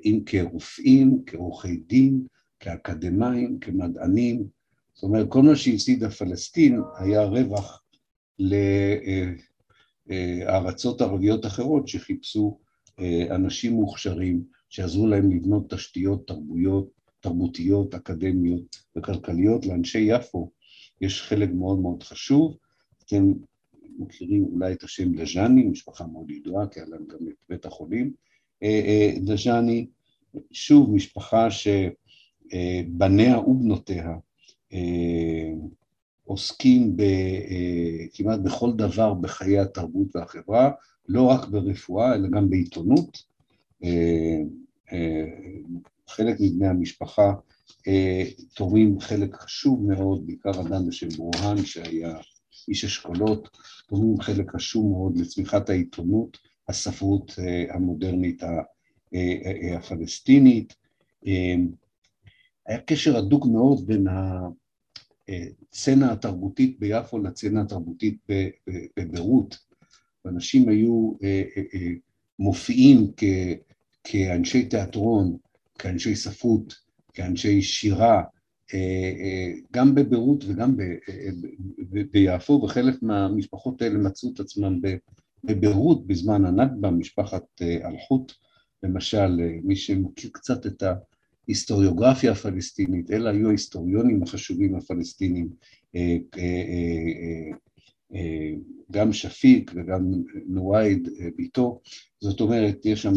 אם כרופאים, כעורכי דין, כאקדמאים, כמדענים, זאת אומרת, כל מה שהפסידה פלסטין היה רווח לארצות ערביות אחרות שחיפשו אנשים מוכשרים שיעזרו להם לבנות תשתיות תרבויות, תרבותיות, אקדמיות וכלכליות. לאנשי יפו יש חלק מאוד מאוד חשוב. אתם מכירים אולי את השם דז'אני, משפחה מאוד ידועה, כי היה להם גם את בית החולים. דז'אני, שוב, משפחה שבניה ובנותיה עוסקים ב, כמעט בכל דבר בחיי התרבות והחברה, לא רק ברפואה, אלא גם בעיתונות. חלק מבני המשפחה תורמים חלק חשוב מאוד, בעיקר אדם בשם ברוהן, שהיה איש אשכולות, תורמים חלק חשוב מאוד לצמיחת העיתונות, הספרות המודרנית הפלסטינית. היה קשר הדוק מאוד בין הסצנה התרבותית ביפו לסצנה התרבותית בביירות. ואנשים היו מופיעים כאנשי תיאטרון, כאנשי ספרות, כאנשי שירה, גם בביירות וגם ביפו, וחלק מהמשפחות האלה מצאו את עצמם בביירות בזמן הנכבה, משפחת אלחוט, למשל, מי שמכיר קצת את ההיסטוריוגרפיה הפלסטינית, אלה היו ההיסטוריונים החשובים הפלסטינים, גם שפיק וגם נווייד ביתו, זאת אומרת, יש שם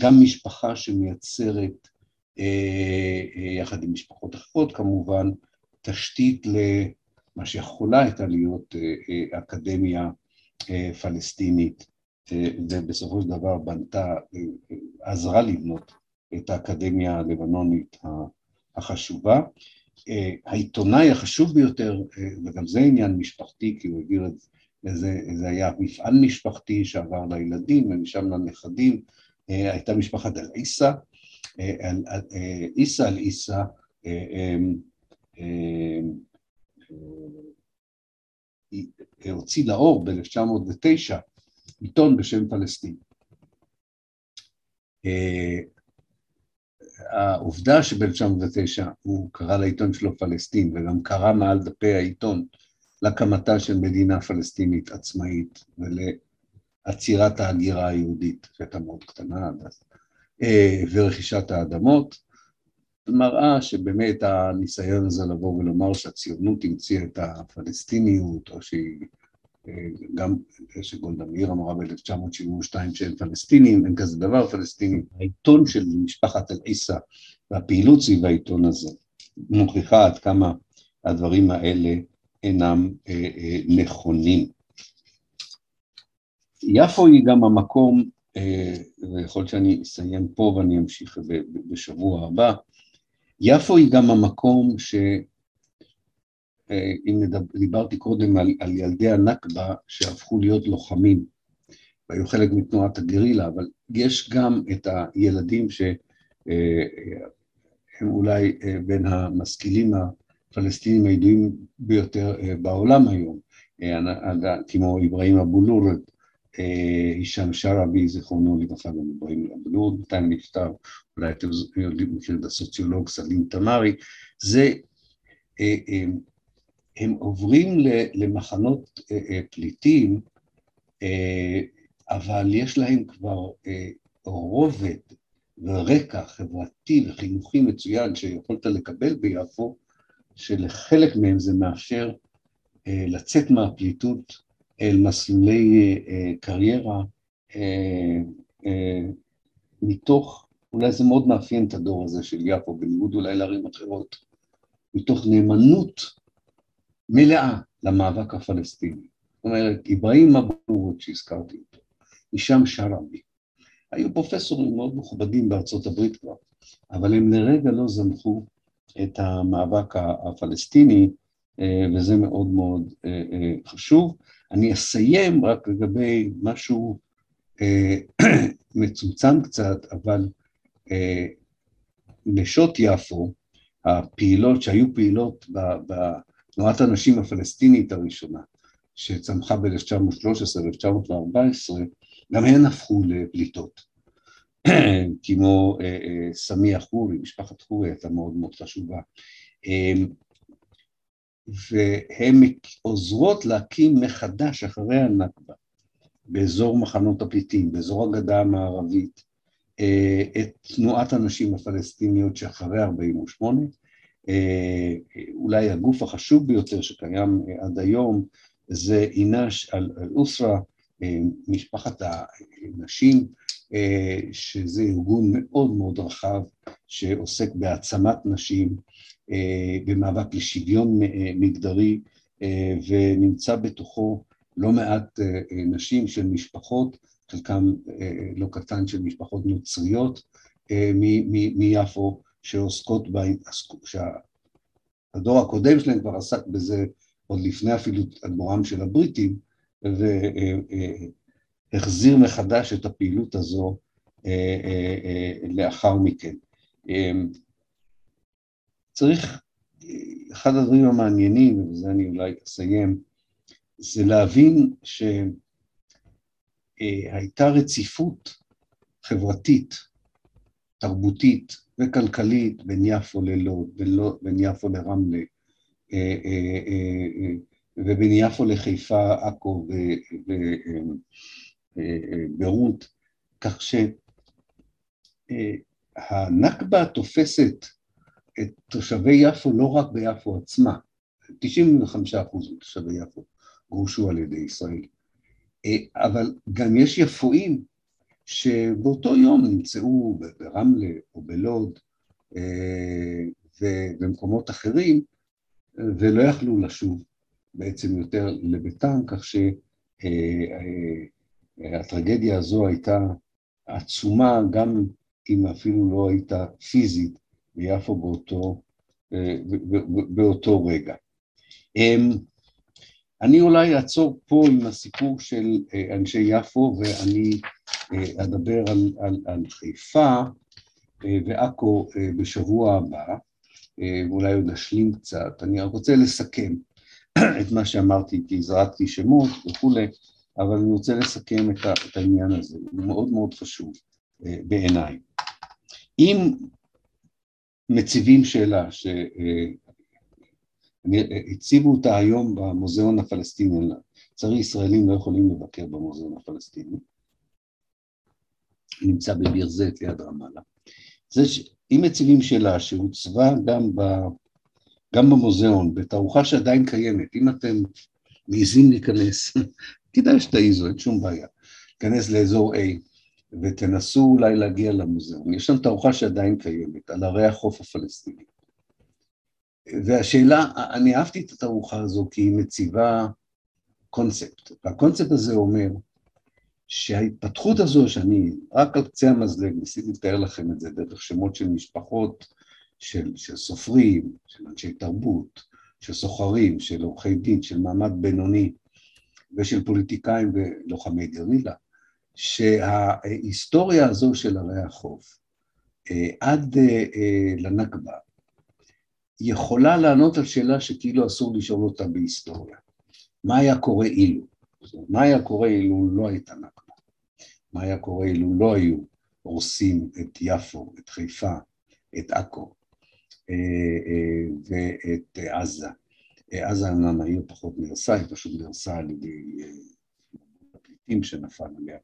גם משפחה שמייצרת, יחד עם משפחות אחרות כמובן, תשתית למה שיכולה הייתה להיות אקדמיה פלסטינית, ובסופו של דבר בנתה, עזרה לבנות את האקדמיה הלבנונית החשובה. העיתונאי החשוב ביותר, וגם זה עניין משפחתי, כי הוא העביר את זה, זה היה מפעל משפחתי שעבר לילדים ומשם לנכדים, הייתה משפחת אל-עיסא, עיסא אל-עיסא, הוציא לאור ב-1909 עיתון בשם פלסטין. העובדה שב-1909 הוא קרא לעיתון שלו פלסטין וגם קרא מעל דפי העיתון להקמתה של מדינה פלסטינית עצמאית ולעצירת ההגירה היהודית, שהייתה מאוד קטנה עד אז, ורכישת האדמות, מראה שבאמת הניסיון הזה לבוא ולומר שהציונות המציאה את הפלסטיניות, או שהיא גם שגולדה מאיר אמרה ב-1972 שאין פלסטינים, אין כזה דבר פלסטינים. העיתון של משפחת אל-עיסא והפעילות סביב העיתון הזה מוכיחה עד כמה הדברים האלה אינם אה, אה, נכונים. יפו היא גם המקום, אה, ויכול להיות שאני אסיים פה ואני אמשיך בשבוע הבא, יפו היא גם המקום ש... אם דיברתי קודם על, על ילדי הנכבה שהפכו להיות לוחמים והיו חלק מתנועת הגרילה, אבל יש גם את הילדים שהם אולי בין המשכילים הפלסטינים הידועים ביותר בעולם היום, כמו אברהים אבו-לורד, הישאם שרעבי, זיכרונו לברכה, גם אברהים אבו-לורד, בינתיים נפטר, אולי אתם יודעים, מכיר את הסוציולוג סלים תמרי, זה הם עוברים למחנות פליטים, אבל יש להם כבר רובד ורקע חברתי וחינוכי מצוין שיכולת לקבל ביפו, שלחלק מהם זה מאפשר לצאת מהפליטות אל מסלולי קריירה מתוך, אולי זה מאוד מאפיין את הדור הזה של יפו, בניגוד אולי לערים אחרות, מתוך נאמנות מלאה למאבק הפלסטיני. זאת אומרת, אברהים אבו שהזכרתי אותו, הישאם שרעבי, היו פרופסורים מאוד מכובדים בארצות הברית כבר, אבל הם לרגע לא זנחו את המאבק הפלסטיני, וזה מאוד מאוד חשוב. אני אסיים רק לגבי משהו מצומצם קצת, אבל נשות יפו, הפעילות שהיו פעילות תנועת הנשים הפלסטינית הראשונה, שצמחה ב-1913-1914, גם הן הפכו לפליטות. כמו סמיה חורי, משפחת חורי הייתה מאוד מאוד חשובה. והן עוזרות להקים מחדש אחרי הנכבה באזור מחנות הפליטים, באזור הגדה המערבית, את תנועת הנשים הפלסטיניות שאחרי 48, אולי הגוף החשוב ביותר שקיים עד היום זה אינש אל-אוסרה, משפחת הנשים, שזה ארגון מאוד מאוד רחב שעוסק בהעצמת נשים, במאבק לשוויון מגדרי, ונמצא בתוכו לא מעט נשים של משפחות, חלקם לא קטן של משפחות נוצריות מיפו, שעוסקות, בה, שהדור הקודם שלהם כבר עסק בזה עוד לפני אפילו אדמורם של הבריטים, והחזיר מחדש את הפעילות הזו לאחר מכן. צריך, אחד הדברים המעניינים, ובזה אני אולי אסיים, זה להבין שהייתה רציפות חברתית, תרבותית וכלכלית בין יפו ללוד, בין יפו לרמלה, ובין יפו לחיפה, עכו וביירות, כך שהנכבה תופסת את תושבי יפו לא רק ביפו עצמה, 95 אחוז מתושבי יפו גורשו על ידי ישראל, אבל גם יש יפואים שבאותו יום נמצאו ברמלה או בלוד ובמקומות אחרים ולא יכלו לשוב בעצם יותר לביתם, כך שהטרגדיה הזו הייתה עצומה גם אם אפילו לא הייתה פיזית ביפו באותו, באותו רגע. אני אולי אעצור פה עם הסיפור של אנשי יפו ואני אדבר על, על, על חיפה ועכו בשבוע הבא, ואולי עוד אשלים קצת. אני רוצה לסכם את מה שאמרתי, כי זרקתי שמות וכולי, אבל אני רוצה לסכם את העניין הזה, הוא מאוד מאוד חשוב בעיניי. אם מציבים שאלה שהציבו אותה היום במוזיאון הפלסטיני, לצערי ישראלים לא יכולים לבקר במוזיאון הפלסטיני, נמצא בביר זית ליד רמאללה. זה שאם מציבים שאלה שהוצבה גם, ב, גם במוזיאון, בתערוכה שעדיין קיימת, אם אתם מעיזים להיכנס, כדאי שתעיזו, אין שום בעיה, להיכנס לאזור A ותנסו אולי להגיע למוזיאון. יש שם תערוכה שעדיין קיימת, על ערי החוף הפלסטיני. והשאלה, אני אהבתי את התערוכה הזו כי היא מציבה קונספט, והקונספט הזה אומר שההתפתחות הזו, שאני רק על קצה המזלג ניסיתי לתאר לכם את זה דרך שמות של משפחות, של, של סופרים, של אנשי תרבות, של סוחרים, של עורכי דין, של מעמד בינוני ושל פוליטיקאים ולוחמי גרילה, שההיסטוריה הזו של ערי החוף אה, עד אה, אה, לנכבה יכולה לענות על שאלה שכאילו אסור לשאול אותה בהיסטוריה. מה היה קורה אילו? מה היה קורה אילו לא הייתה נכבה? מה היה קורה אילו לא היו הורסים את יפו, את חיפה, את עכו ואת עזה? עזה אמנם העיר פחות נהרסה, היא פשוט נהרסה על ידי הפליטים שנפל עליה.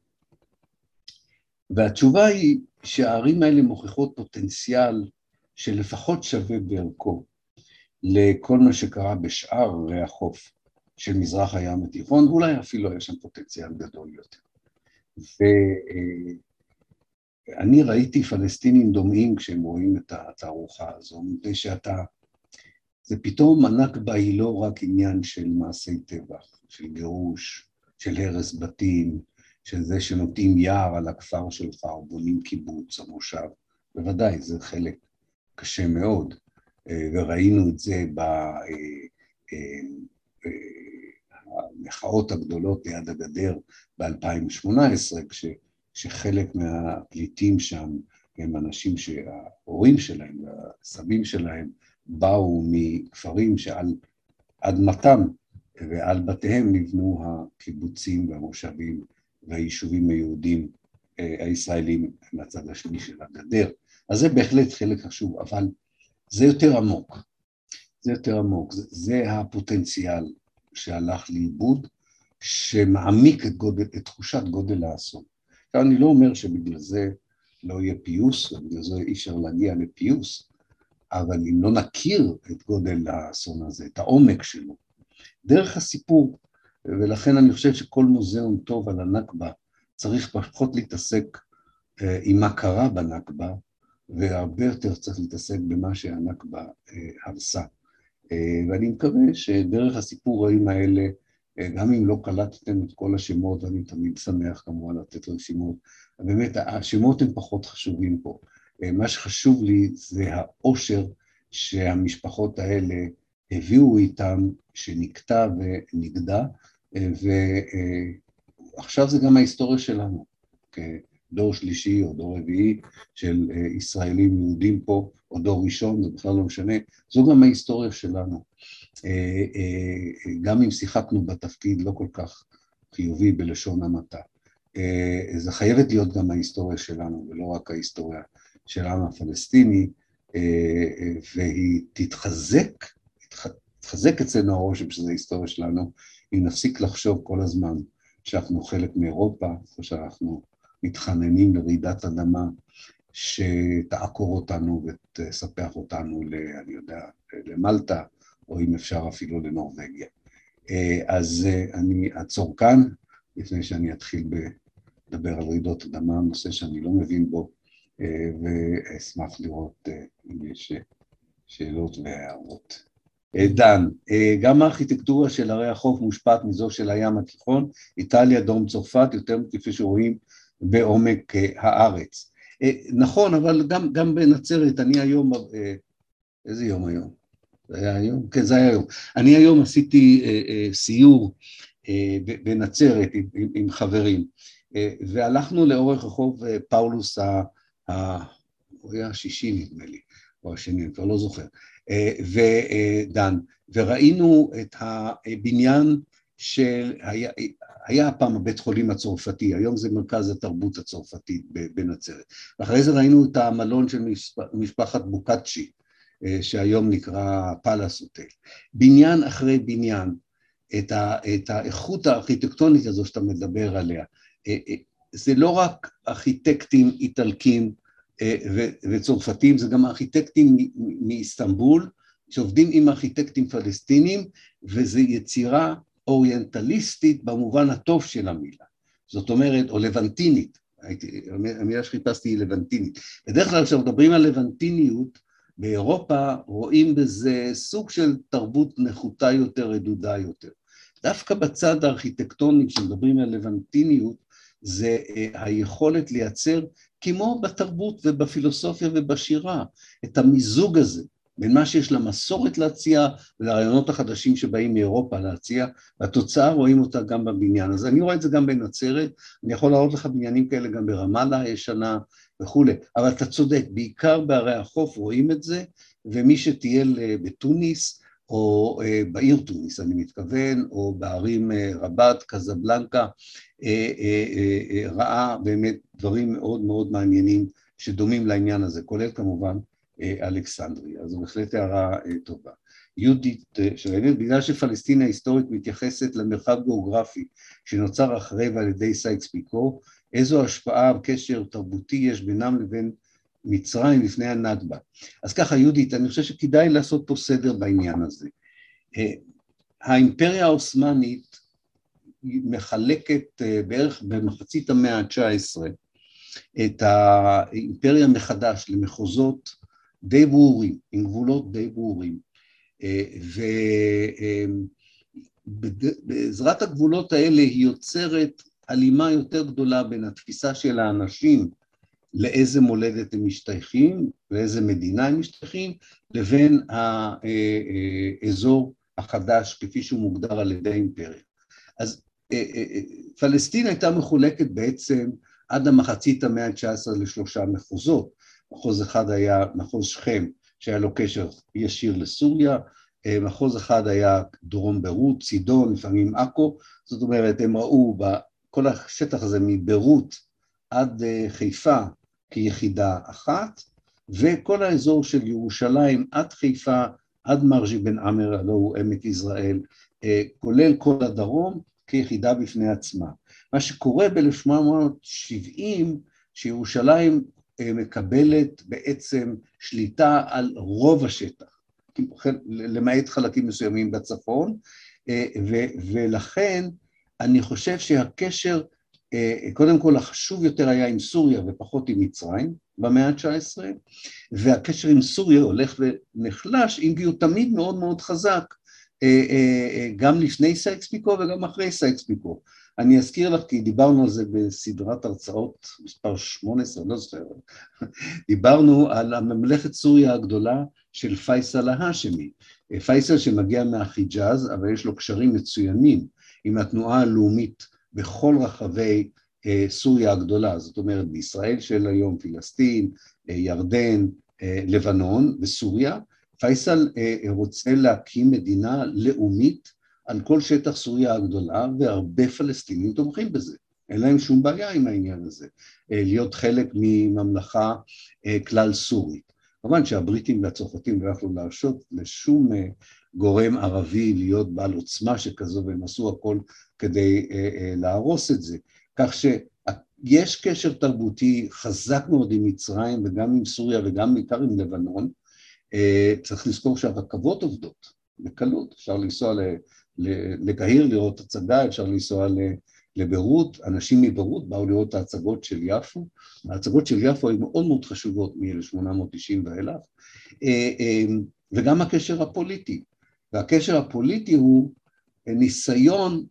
והתשובה היא שהערים האלה מוכיחות פוטנציאל שלפחות שווה בערכו לכל מה שקרה בשאר ערי החוף של מזרח הים התיכון, ואולי אפילו היה שם פוטנציאל גדול יותר. ואני ראיתי פלסטינים דומעים כשהם רואים את התערוכה הזו, מפני שאתה, זה פתאום הנכבה היא לא רק עניין של מעשי טבח, של גירוש, של הרס בתים, של זה שנוטעים יער על הכפר שלך או בונים קיבוץ או מושב, בוודאי, זה חלק קשה מאוד, וראינו את זה במחאות הגדולות ליד הגדר ב-2018, כש, כשחלק מהפליטים שם הם אנשים שההורים שלהם והסבים שלהם באו מכפרים שעל אדמתם ועל בתיהם נבנו הקיבוצים והמושבים והיישובים היהודים הישראלים מהצד השני של הגדר. אז זה בהחלט חלק חשוב, אבל זה יותר עמוק. זה יותר עמוק, זה, זה הפוטנציאל שהלך לאיבוד, שמעמיק את, גודל, את תחושת גודל האסון. עכשיו אני לא אומר שבגלל זה לא יהיה פיוס, ובגלל זה אי אפשר להגיע לפיוס, אבל אם לא נכיר את גודל האסון הזה, את העומק שלו, דרך הסיפור, ולכן אני חושב שכל מוזיאון טוב על הנכבה צריך פחות להתעסק אה, עם מה קרה בנכבה, והרבה יותר צריך להתעסק במה שהנכבה אה, הרסה. אה, ואני מקווה שדרך הסיפורים האלה, גם אם לא קלטתם את כל השמות, ואני תמיד שמח כמובן לתת רשימות, באמת השמות הם פחות חשובים פה. מה שחשוב לי זה העושר שהמשפחות האלה הביאו איתם, שנקטע ונגדע, ועכשיו זה גם ההיסטוריה שלנו, כדור שלישי או דור רביעי של ישראלים יהודים פה, או דור ראשון, זה בכלל לא משנה, זו גם ההיסטוריה שלנו. גם אם שיחקנו בתפקיד לא כל כך חיובי בלשון המעטה. זה חייבת להיות גם ההיסטוריה שלנו, ולא רק ההיסטוריה של העם הפלסטיני, והיא תתחזק, תתחזק אצלנו הרושם שזה ההיסטוריה שלנו, אם נפסיק לחשוב כל הזמן שאנחנו חלק מאירופה, או שאנחנו מתחננים לרעידת אדמה שתעקור אותנו ותספח אותנו, ל, אני יודע, למלטה, או אם אפשר אפילו לנורבגיה. אז אני אעצור כאן, לפני שאני אתחיל לדבר על רעידות אדמה, נושא שאני לא מבין בו, ואשמח לראות אם יש שאלות והערות. אה, דן, אה, גם הארכיטקטורה של ערי החוף מושפעת מזו של הים התיכון, איטליה, דרום צרפת, יותר כפי שרואים בעומק אה, הארץ. נכון, אבל גם, גם בנצרת, אני היום, איזה יום היום? זה היה היום? כן, זה היה היום. אני היום עשיתי סיור בנצרת עם, עם, עם חברים, והלכנו לאורך רחוב פאולוס, ה, ה, הוא היה השישי נדמה לי, או השני, אני כבר לא זוכר. אה, ודן, וראינו את הבניין של, היה, היה פעם הבית חולים הצרפתי, היום זה מרכז התרבות הצרפתית בנצרת, ואחרי זה ראינו את המלון של משפחת בוקאצ'י, אה, שהיום נקרא פאלאס הוטל. בניין אחרי בניין, את, ה, את האיכות הארכיטקטונית הזו שאתה מדבר עליה, אה, זה לא רק ארכיטקטים איטלקים וצרפתים, זה גם ארכיטקטים מאיסטנבול, שעובדים עם ארכיטקטים פלסטינים, וזו יצירה אוריינטליסטית במובן הטוב של המילה. זאת אומרת, או לבנטינית, המילה שחיפשתי היא לבנטינית. בדרך כלל כשמדברים על לבנטיניות, באירופה רואים בזה סוג של תרבות נחותה יותר, רדודה יותר. דווקא בצד הארכיטקטוני, כשמדברים על לבנטיניות, זה אה, היכולת לייצר כמו בתרבות ובפילוסופיה ובשירה, את המיזוג הזה בין מה שיש למסורת להציע ולרעיונות החדשים שבאים מאירופה להציע, והתוצאה רואים אותה גם בבניין. אז אני רואה את זה גם בנצרת, אני יכול להראות לך בניינים כאלה גם ברמאללה הישנה וכולי, אבל אתה צודק, בעיקר בערי החוף רואים את זה, ומי שטייל אה, בתוניס, או אה, בעיר תוניס אני מתכוון, או בערים אה, רבת, קזבלנקה, ראה באמת דברים מאוד מאוד מעניינים שדומים לעניין הזה, כולל כמובן אלכסנדריה, זו בהחלט הערה טובה. יהודית שואלת, בגלל שפלסטין ההיסטורית מתייחסת למרחב גיאוגרפי שנוצר אחרי ועל ידי סייקס פיקו, איזו השפעה וקשר תרבותי יש בינם לבין מצרים לפני הנכבה. אז ככה יהודית, אני חושב שכדאי לעשות פה סדר בעניין הזה. האימפריה העות'מאנית מחלקת בערך במחצית המאה ה-19 את האימפריה מחדש למחוזות די ברורים, עם גבולות די ברורים. ובעזרת הגבולות האלה היא יוצרת הלימה יותר גדולה בין התפיסה של האנשים לאיזה מולדת הם משתייכים, לאיזה מדינה הם משתייכים, לבין האזור החדש כפי שהוא מוגדר על ידי האימפריה. אז פלסטין הייתה מחולקת בעצם עד המחצית המאה ה-19 לשלושה מחוזות. מחוז אחד היה מחוז שכם, שהיה לו קשר ישיר לסוריה, מחוז אחד היה דרום ביירות, צידון, לפעמים עכו, זאת אומרת, הם ראו כל השטח הזה מביירות עד חיפה כיחידה אחת, וכל האזור של ירושלים עד חיפה, עד מרג'י בן עמר, הלא הוא עמק יזרעאל, כולל כל הדרום, כיחידה בפני עצמה. מה שקורה ב-1870, שירושלים מקבלת בעצם שליטה על רוב השטח, למעט חלקים מסוימים בצפון, ולכן אני חושב שהקשר, קודם כל החשוב יותר היה עם סוריה ופחות עם מצרים במאה ה-19, והקשר עם סוריה הולך ונחלש, אם כי הוא תמיד מאוד מאוד חזק, גם לפני סייקס פיקו וגם אחרי סייקס פיקו. אני אזכיר לך, כי דיברנו על זה בסדרת הרצאות מספר 18, לא זוכר, דיברנו על הממלכת סוריה הגדולה של פייסל ההאשמי. פייסל שמגיע מהחיג'אז, אבל יש לו קשרים מצוינים עם התנועה הלאומית בכל רחבי סוריה הגדולה, זאת אומרת בישראל של היום, פלסטין, ירדן, לבנון וסוריה. פייסל רוצה להקים מדינה לאומית על כל שטח סוריה הגדולה, והרבה פלסטינים תומכים בזה. אין להם שום בעיה עם העניין הזה, להיות חלק מממלכה כלל סורית. כמובן שהבריטים והצרפתים לא יכלו להרשות לשום גורם ערבי להיות בעל עוצמה שכזו, והם עשו הכל כדי להרוס את זה. כך שיש קשר תרבותי חזק מאוד עם מצרים וגם עם סוריה וגם בעיקר עם לבנון. צריך לזכור שהרכבות עובדות בקלות, אפשר לנסוע לקהיר לראות הצגה, אפשר לנסוע לביירות, אנשים מביירות באו לראות את ההצגות של יפו, ההצגות של יפו היו מאוד מאוד חשובות מ-1890 ואילך, וגם הקשר הפוליטי, והקשר הפוליטי הוא ניסיון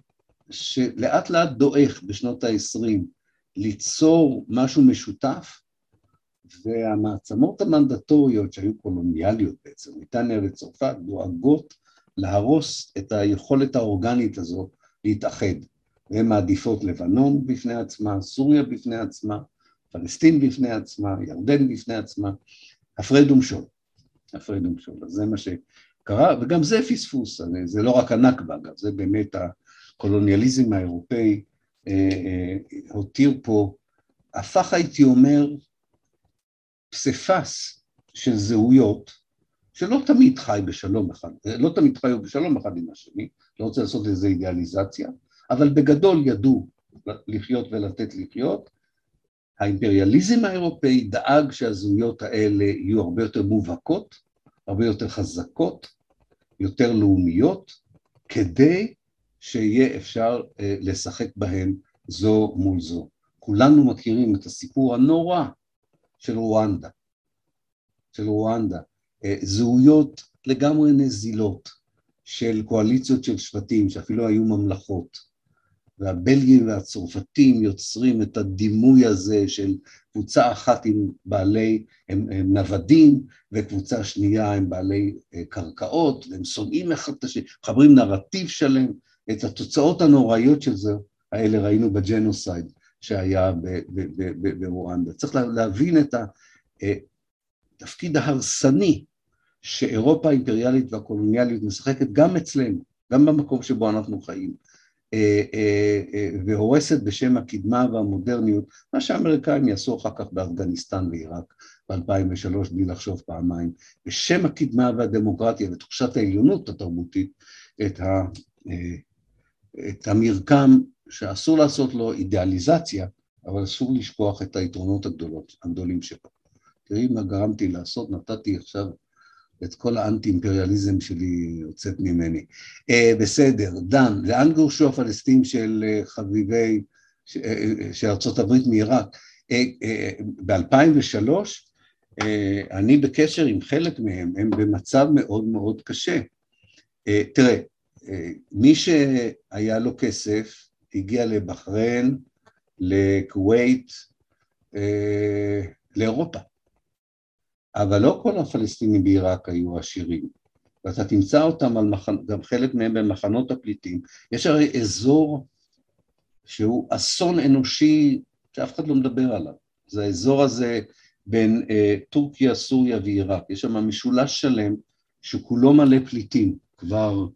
שלאט לאט דועך בשנות ה-20 ליצור משהו משותף, והמעצמות המנדטוריות שהיו קולוניאליות בעצם, בריטניה וצרפת, דואגות להרוס את היכולת האורגנית הזו להתאחד. והן מעדיפות לבנון בפני עצמה, סוריה בפני עצמה, פלסטין בפני עצמה, ירדן בפני עצמה, הפרד ומשול. הפרד ומשול. אז זה מה שקרה, וגם זה פספוס, זה לא רק הנכבה, אגב, זה באמת הקולוניאליזם האירופאי אה, אה, הותיר פה, הפך הייתי אומר פסיפס של זהויות, שלא תמיד חי בשלום אחד, לא תמיד חיו בשלום אחד עם השני, לא רוצה לעשות איזו אידיאליזציה, אבל בגדול ידעו לחיות ולתת לחיות. האימפריאליזם האירופאי דאג שהזהויות האלה יהיו הרבה יותר מובהקות, הרבה יותר חזקות, יותר לאומיות, כדי שיהיה אפשר אה, לשחק בהן זו מול זו. כולנו מכירים את הסיפור הנורא של רואנדה, של רואנדה, אה, זהויות לגמרי נזילות של קואליציות של שבטים שאפילו היו ממלכות, והבלגים והצרפתים יוצרים את הדימוי הזה של קבוצה אחת עם בעלי, הם, הם נוודים, וקבוצה שנייה עם בעלי אה, קרקעות, והם שונאים אחד את השני, מחברים נרטיב שלם, את התוצאות הנוראיות של זה, האלה ראינו בג'נוסייד שהיה ברואנדה. צריך להבין את התפקיד אה, ההרסני שאירופה האימפריאלית והקולוניאלית משחקת גם אצלנו, גם במקום שבו אנחנו חיים, והורסת בשם הקדמה והמודרניות, מה שהאמריקאים יעשו אחר כך באפגניסטן ועיראק ב-2003 בלי לחשוב פעמיים, בשם הקדמה והדמוקרטיה ותחושת העליונות התרבותית, את, ה, את המרקם שאסור לעשות לו אידיאליזציה, אבל אסור לשכוח את היתרונות הגדולות, הגדולים שבו. תראי מה גרמתי לעשות, נתתי עכשיו את כל האנטי-אימפריאליזם שלי יוצאת ממני. Uh, בסדר, דן, לאן גורשו הפלסטינים של uh, חביבי, uh, של ארה"ב מעיראק? Uh, uh, ב-2003 uh, אני בקשר עם חלק מהם, הם במצב מאוד מאוד קשה. Uh, תראה, uh, מי שהיה לו כסף הגיע לבחריין, לכווית, uh, לאירופה. אבל לא כל הפלסטינים בעיראק היו עשירים, ואתה תמצא אותם, על מחנ... גם חלק מהם במחנות הפליטים. יש הרי אזור שהוא אסון אנושי שאף אחד לא מדבר עליו. זה האזור הזה בין אה, טורקיה, סוריה ועיראק. יש שם משולש שלם שכולו מלא פליטים כבר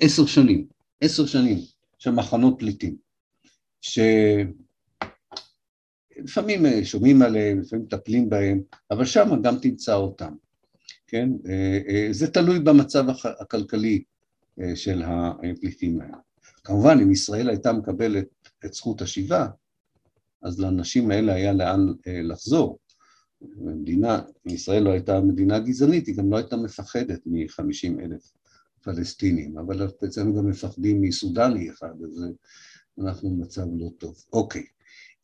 עשר שנים, עשר שנים של מחנות פליטים. ש... לפעמים שומעים עליהם, לפעמים מטפלים בהם, אבל שם גם תמצא אותם, כן? זה תלוי במצב הכלכלי של הפליטים האלה. כמובן, אם ישראל הייתה מקבלת את זכות השיבה, אז לאנשים האלה היה לאן לחזור. מדינה, ישראל לא הייתה מדינה גזענית, היא גם לא הייתה מפחדת מ-50 אלף פלסטינים, אבל אצלנו גם מפחדים מסודני אחד, אז אנחנו במצב לא טוב. אוקיי.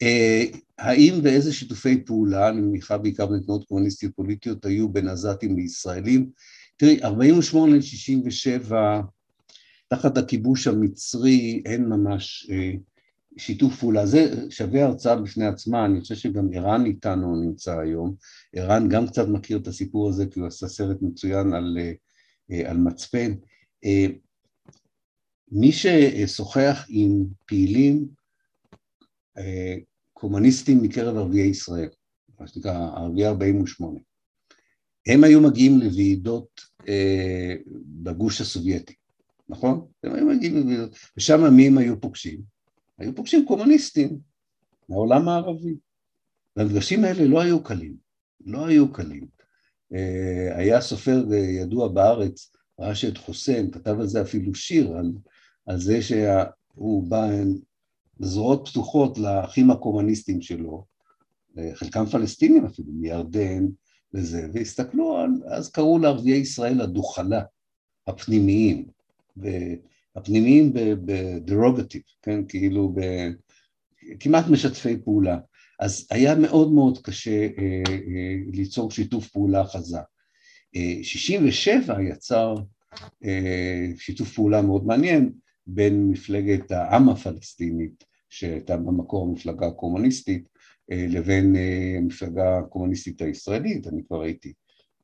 Uh, האם ואיזה שיתופי פעולה, אני מניחה בעיקר בין תנועות קומוניסטיות פוליטיות, היו בין עזתים לישראלים? תראי, 48 ל-67, תחת הכיבוש המצרי, אין ממש uh, שיתוף פעולה, זה שווה הרצאה בפני עצמה, אני חושב שגם ערן איתנו נמצא היום, ערן גם קצת מכיר את הסיפור הזה כי הוא עשה סרט מצוין על, אה, על מצפן. אה, מי ששוחח עם פעילים אה, קומוניסטים מקרב ערביי ישראל, מה שנקרא ערביי 48, הם היו מגיעים לוועידות בגוש הסובייטי, נכון? הם היו מגיעים לוועידות, ושם מי הם היו פוגשים? היו פוגשים קומוניסטים מהעולם הערבי. והמפגשים האלה לא היו קלים, לא היו קלים. אה, היה סופר אה, ידוע בארץ, ראשד חוסיין, כתב על זה אפילו שיר, על, על זה שהוא בא זרועות פתוחות לאחים הקומוניסטים שלו, אה, חלקם פלסטינים אפילו, מירדן וזה, והסתכלו על, אז קראו לערביי ישראל הדוכלה, הפנימיים, הפנימיים בדרוגטיב, כן, כאילו ב... כמעט משתפי פעולה. אז היה מאוד מאוד קשה אה, אה, ליצור שיתוף פעולה חזק. אה, 67 יצר אה, שיתוף פעולה מאוד מעניין בין מפלגת העם הפלסטינית, שהייתה במקור מפלגה קומוניסטית, אה, לבין אה, המפלגה הקומוניסטית הישראלית, אני כבר הייתי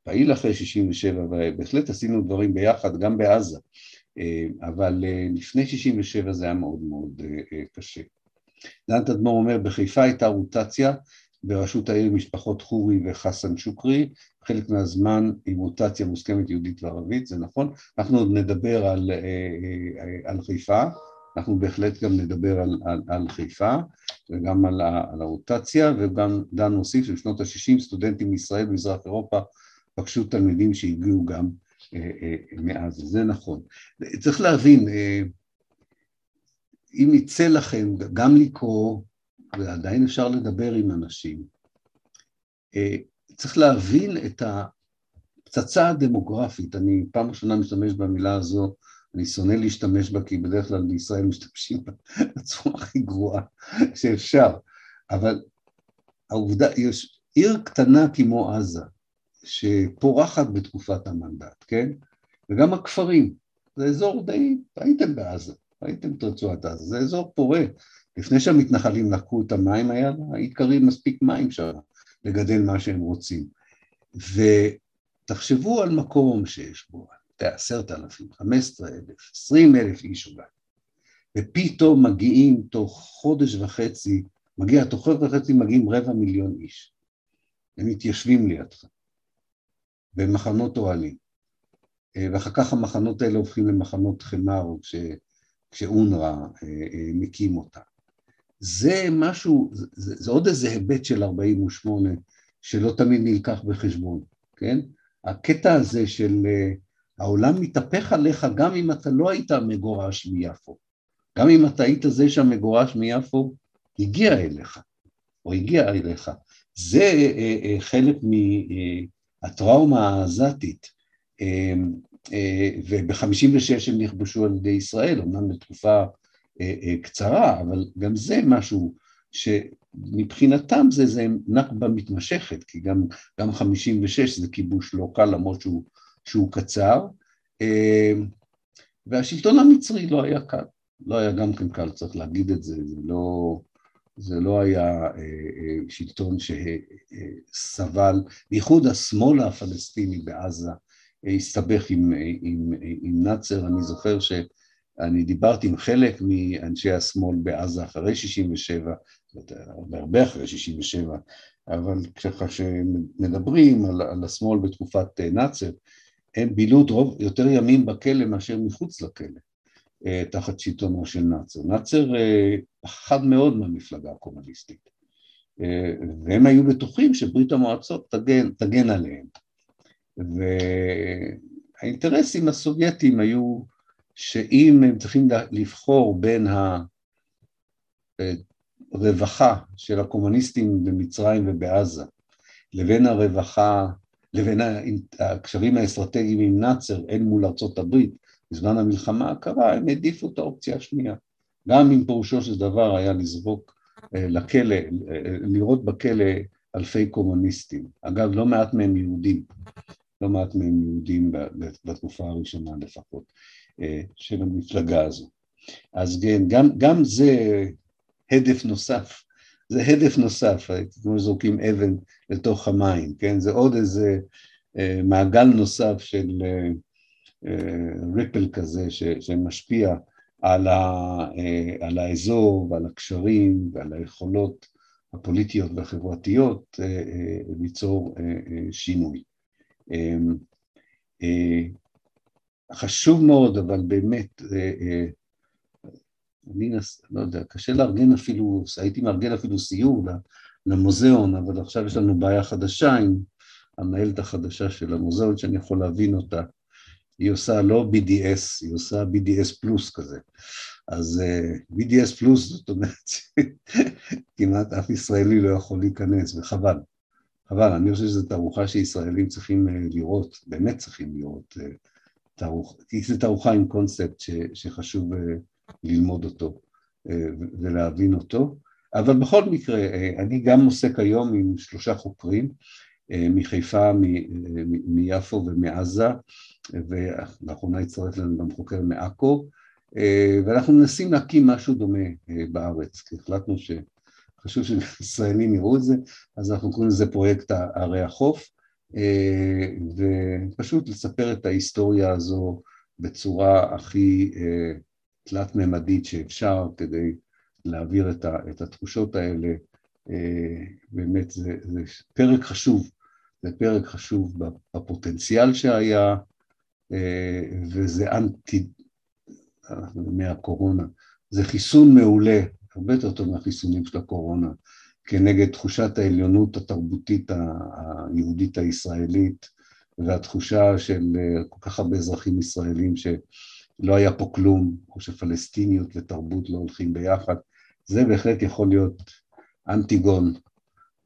פעיל אחרי 67 ובהחלט עשינו דברים ביחד גם בעזה. אה, אבל לפני 67 זה היה מאוד מאוד קשה. דן תדמור אומר, בחיפה הייתה רוטציה בראשות העיר משפחות חורי וחסן שוקרי, חלק מהזמן עם רוטציה מוסכמת יהודית וערבית, זה נכון, אנחנו עוד נדבר על, על חיפה, אנחנו בהחלט גם נדבר על, על, על חיפה וגם על, על הרוטציה, וגם דן מוסיף שבשנות ה-60 סטודנטים מישראל ומזרח אירופה פגשו תלמידים שהגיעו גם אה, אה, מאז, זה נכון. צריך להבין, אה, אם יצא לכם גם לקרוא, ועדיין אפשר לדבר עם אנשים, צריך להבין את הפצצה הדמוגרפית, אני פעם ראשונה משתמש במילה הזו, אני שונא להשתמש בה כי בדרך כלל בישראל משתמשים בצורה הכי גרועה שאפשר, אבל העובדה, יש עיר קטנה כמו עזה, שפורחת בתקופת המנדט, כן? וגם הכפרים, זה אזור די, הייתם בעזה, הייתם את רצועת עזה, זה אזור פורה. לפני שהמתנחלים לקחו את המים, היה עיקרים מספיק מים שם לגדל מה שהם רוצים. ותחשבו על מקום שיש בו עשרת אלפים, חמש עשרה אלף, עשרים אלף איש אולי, ופתאום מגיעים תוך חודש וחצי, מגיע, תוך חודש וחצי מגיעים רבע מיליון איש. הם מתיישבים לידך. במחנות אוהלים. אה, ואחר כך המחנות האלה הופכים למחנות חמר כש, כשאונר"א אה, אה, מקים אותה. זה משהו, זה, זה עוד איזה היבט של 48 שלא תמיד נלקח בחשבון, כן? הקטע הזה של העולם מתהפך עליך גם אם אתה לא היית מגורש מיפו. גם אם אתה היית זה שהמגורש מיפו הגיע אליך, או הגיע אליך. זה חלק הטראומה העזתית, אמ, אה, וב-56' הם נכבשו על ידי ישראל, אמנם לתקופה אה, אה, קצרה, אבל גם זה משהו שמבחינתם זה, זה נכבה מתמשכת, כי גם, גם 56' זה כיבוש לא קל למרות שהוא, שהוא קצר, אמ, והשלטון המצרי לא היה קל, לא היה גם כן קל, צריך להגיד את זה, זה לא... זה לא היה אה, אה, שלטון שסבל, בייחוד השמאל הפלסטיני בעזה הסתבך עם, עם, עם נאצר, אני זוכר שאני דיברתי עם חלק מאנשי השמאל בעזה אחרי 67, הרבה אחרי 67, אבל ככה שמדברים על, על השמאל בתקופת נאצר, הם בילו יותר ימים בכלא מאשר מחוץ לכלא. אה, תחת שלטונו של נאצר. נאצר אה, פחד מאוד מהמפלגה הקומוניסטית. והם היו בטוחים שברית המועצות תגן, תגן עליהם. והאינטרסים הסובייטיים היו שאם הם צריכים לבחור בין הרווחה של הקומוניסטים במצרים ובעזה לבין הרווחה, לבין הקשרים האסטרטגיים עם נאצר אל מול ארצות הברית בזמן המלחמה הקרה, הם העדיפו את האופציה השנייה. גם אם פירושו של דבר היה לזרוק אה, לכלא, אה, לראות בכלא אלפי קומוניסטים. אגב, לא מעט מהם יהודים, לא מעט מהם יהודים בתקופה הראשונה לפחות אה, של המפלגה הזו. אז כן, גם, גם זה הדף נוסף, זה הדף נוסף, כמו זורקים אבן לתוך המים, כן? זה עוד איזה מעגל נוסף של ריפל כזה ש, שמשפיע על, ה, אה, על האזור ועל הקשרים ועל היכולות הפוליטיות והחברתיות אה, אה, ליצור שינוי. חשוב מאוד, אבל באמת, אני נס, לא יודע, קשה לארגן אפילו, הייתי מארגן אפילו סיור למוזיאון, אבל עכשיו יש לנו בעיה חדשה עם המנהלת החדשה של המוזיאון, שאני יכול להבין אותה, היא עושה לא BDS, היא עושה BDS פלוס כזה. אז uh, אה, BDS פלוס זאת אומרת שכמעט אף ישראלי לא יכול להיכנס, וחבל. חבל, אני חושב שזו תערוכה שישראלים צריכים לראות, באמת צריכים לראות כי זו תערוכה עם קונספט ש, שחשוב uh, ללמוד אותו uh, ולהבין אותו. אבל בכל מקרה, uh, אני גם עוסק היום עם שלושה חוקרים, מחיפה, מיפו ומעזה, ולאחרונה הצטרף לנו גם חוקר מעכו, אה, ואנחנו מנסים להקים משהו דומה אה, בארץ, כי החלטנו שחשוב שישראלים יראו את זה, אז אנחנו קוראים לזה פרויקט ערי החוף, אה, ופשוט לספר את ההיסטוריה הזו בצורה הכי תלת-ממדית שאפשר כדי להעביר את התחושות האלה, באמת זה, זה פרק חשוב, זה פרק חשוב בפוטנציאל שהיה, אה, וזה אנטי, מהקורונה, זה חיסון מעולה, הרבה יותר טוב מהחיסונים של הקורונה, כנגד תחושת העליונות התרבותית היהודית הישראלית והתחושה של אה, כל כך הרבה אזרחים ישראלים שלא היה פה כלום, או שפלסטיניות ותרבות לא הולכים ביחד, זה בהחלט יכול להיות אנטיגון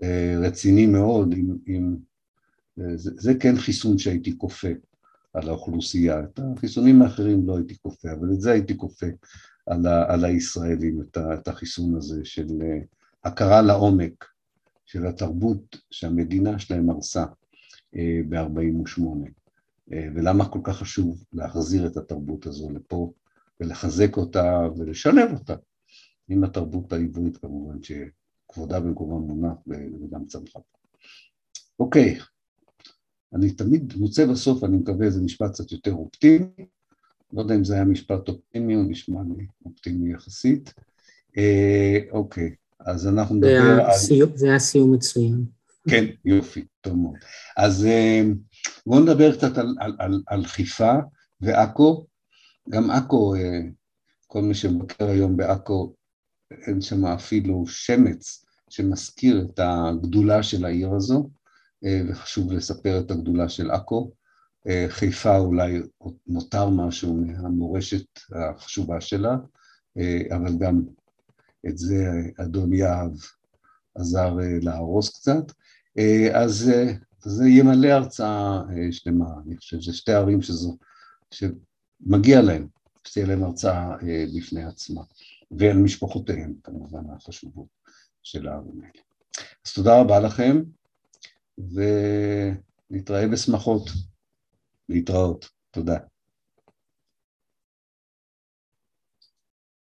אה, רציני מאוד, עם, עם, זה, זה כן חיסון שהייתי כופה. על האוכלוסייה. את החיסונים האחרים לא הייתי כופה, אבל את זה הייתי כופה על, ה, על הישראלים, את, ה, את החיסון הזה של אה, הכרה לעומק של התרבות שהמדינה שלהם הרסה אה, ב-48', אה, ולמה כל כך חשוב להחזיר את התרבות הזו לפה ולחזק אותה ולשלב אותה עם התרבות העברית כמובן, שכבודה במקומה מונח וגם צמחה. אוקיי, אני תמיד מוצא בסוף, אני מקווה איזה משפט קצת יותר אופטימי, לא יודע אם זה היה משפט אופטימי או נשמע לי אופטימי יחסית. אה, אוקיי, אז אנחנו נדבר על... זה היה סיום מצוין. כן, יופי, טוב מאוד. אז אה, בואו נדבר קצת על, על, על, על חיפה ועכו. גם עכו, אה, כל מי שמבקר היום בעכו, אין שם אפילו שמץ שמזכיר את הגדולה של העיר הזו. אה, וחשוב לספר את הגדולה של עכו. חיפה אולי נותר משהו מהמורשת החשובה שלה, אבל גם את זה אדון יהב עזר להרוס קצת. אז זה ימלא הרצאה שלמה, אני חושב שזה ערים שזו, שמגיע להם, שתהיה להם הרצאה בפני עצמה, ועל משפחותיהם כמובן החשובות של הערים האלה. אז תודה רבה לכם. ונתראה בשמחות. להתראות. תודה.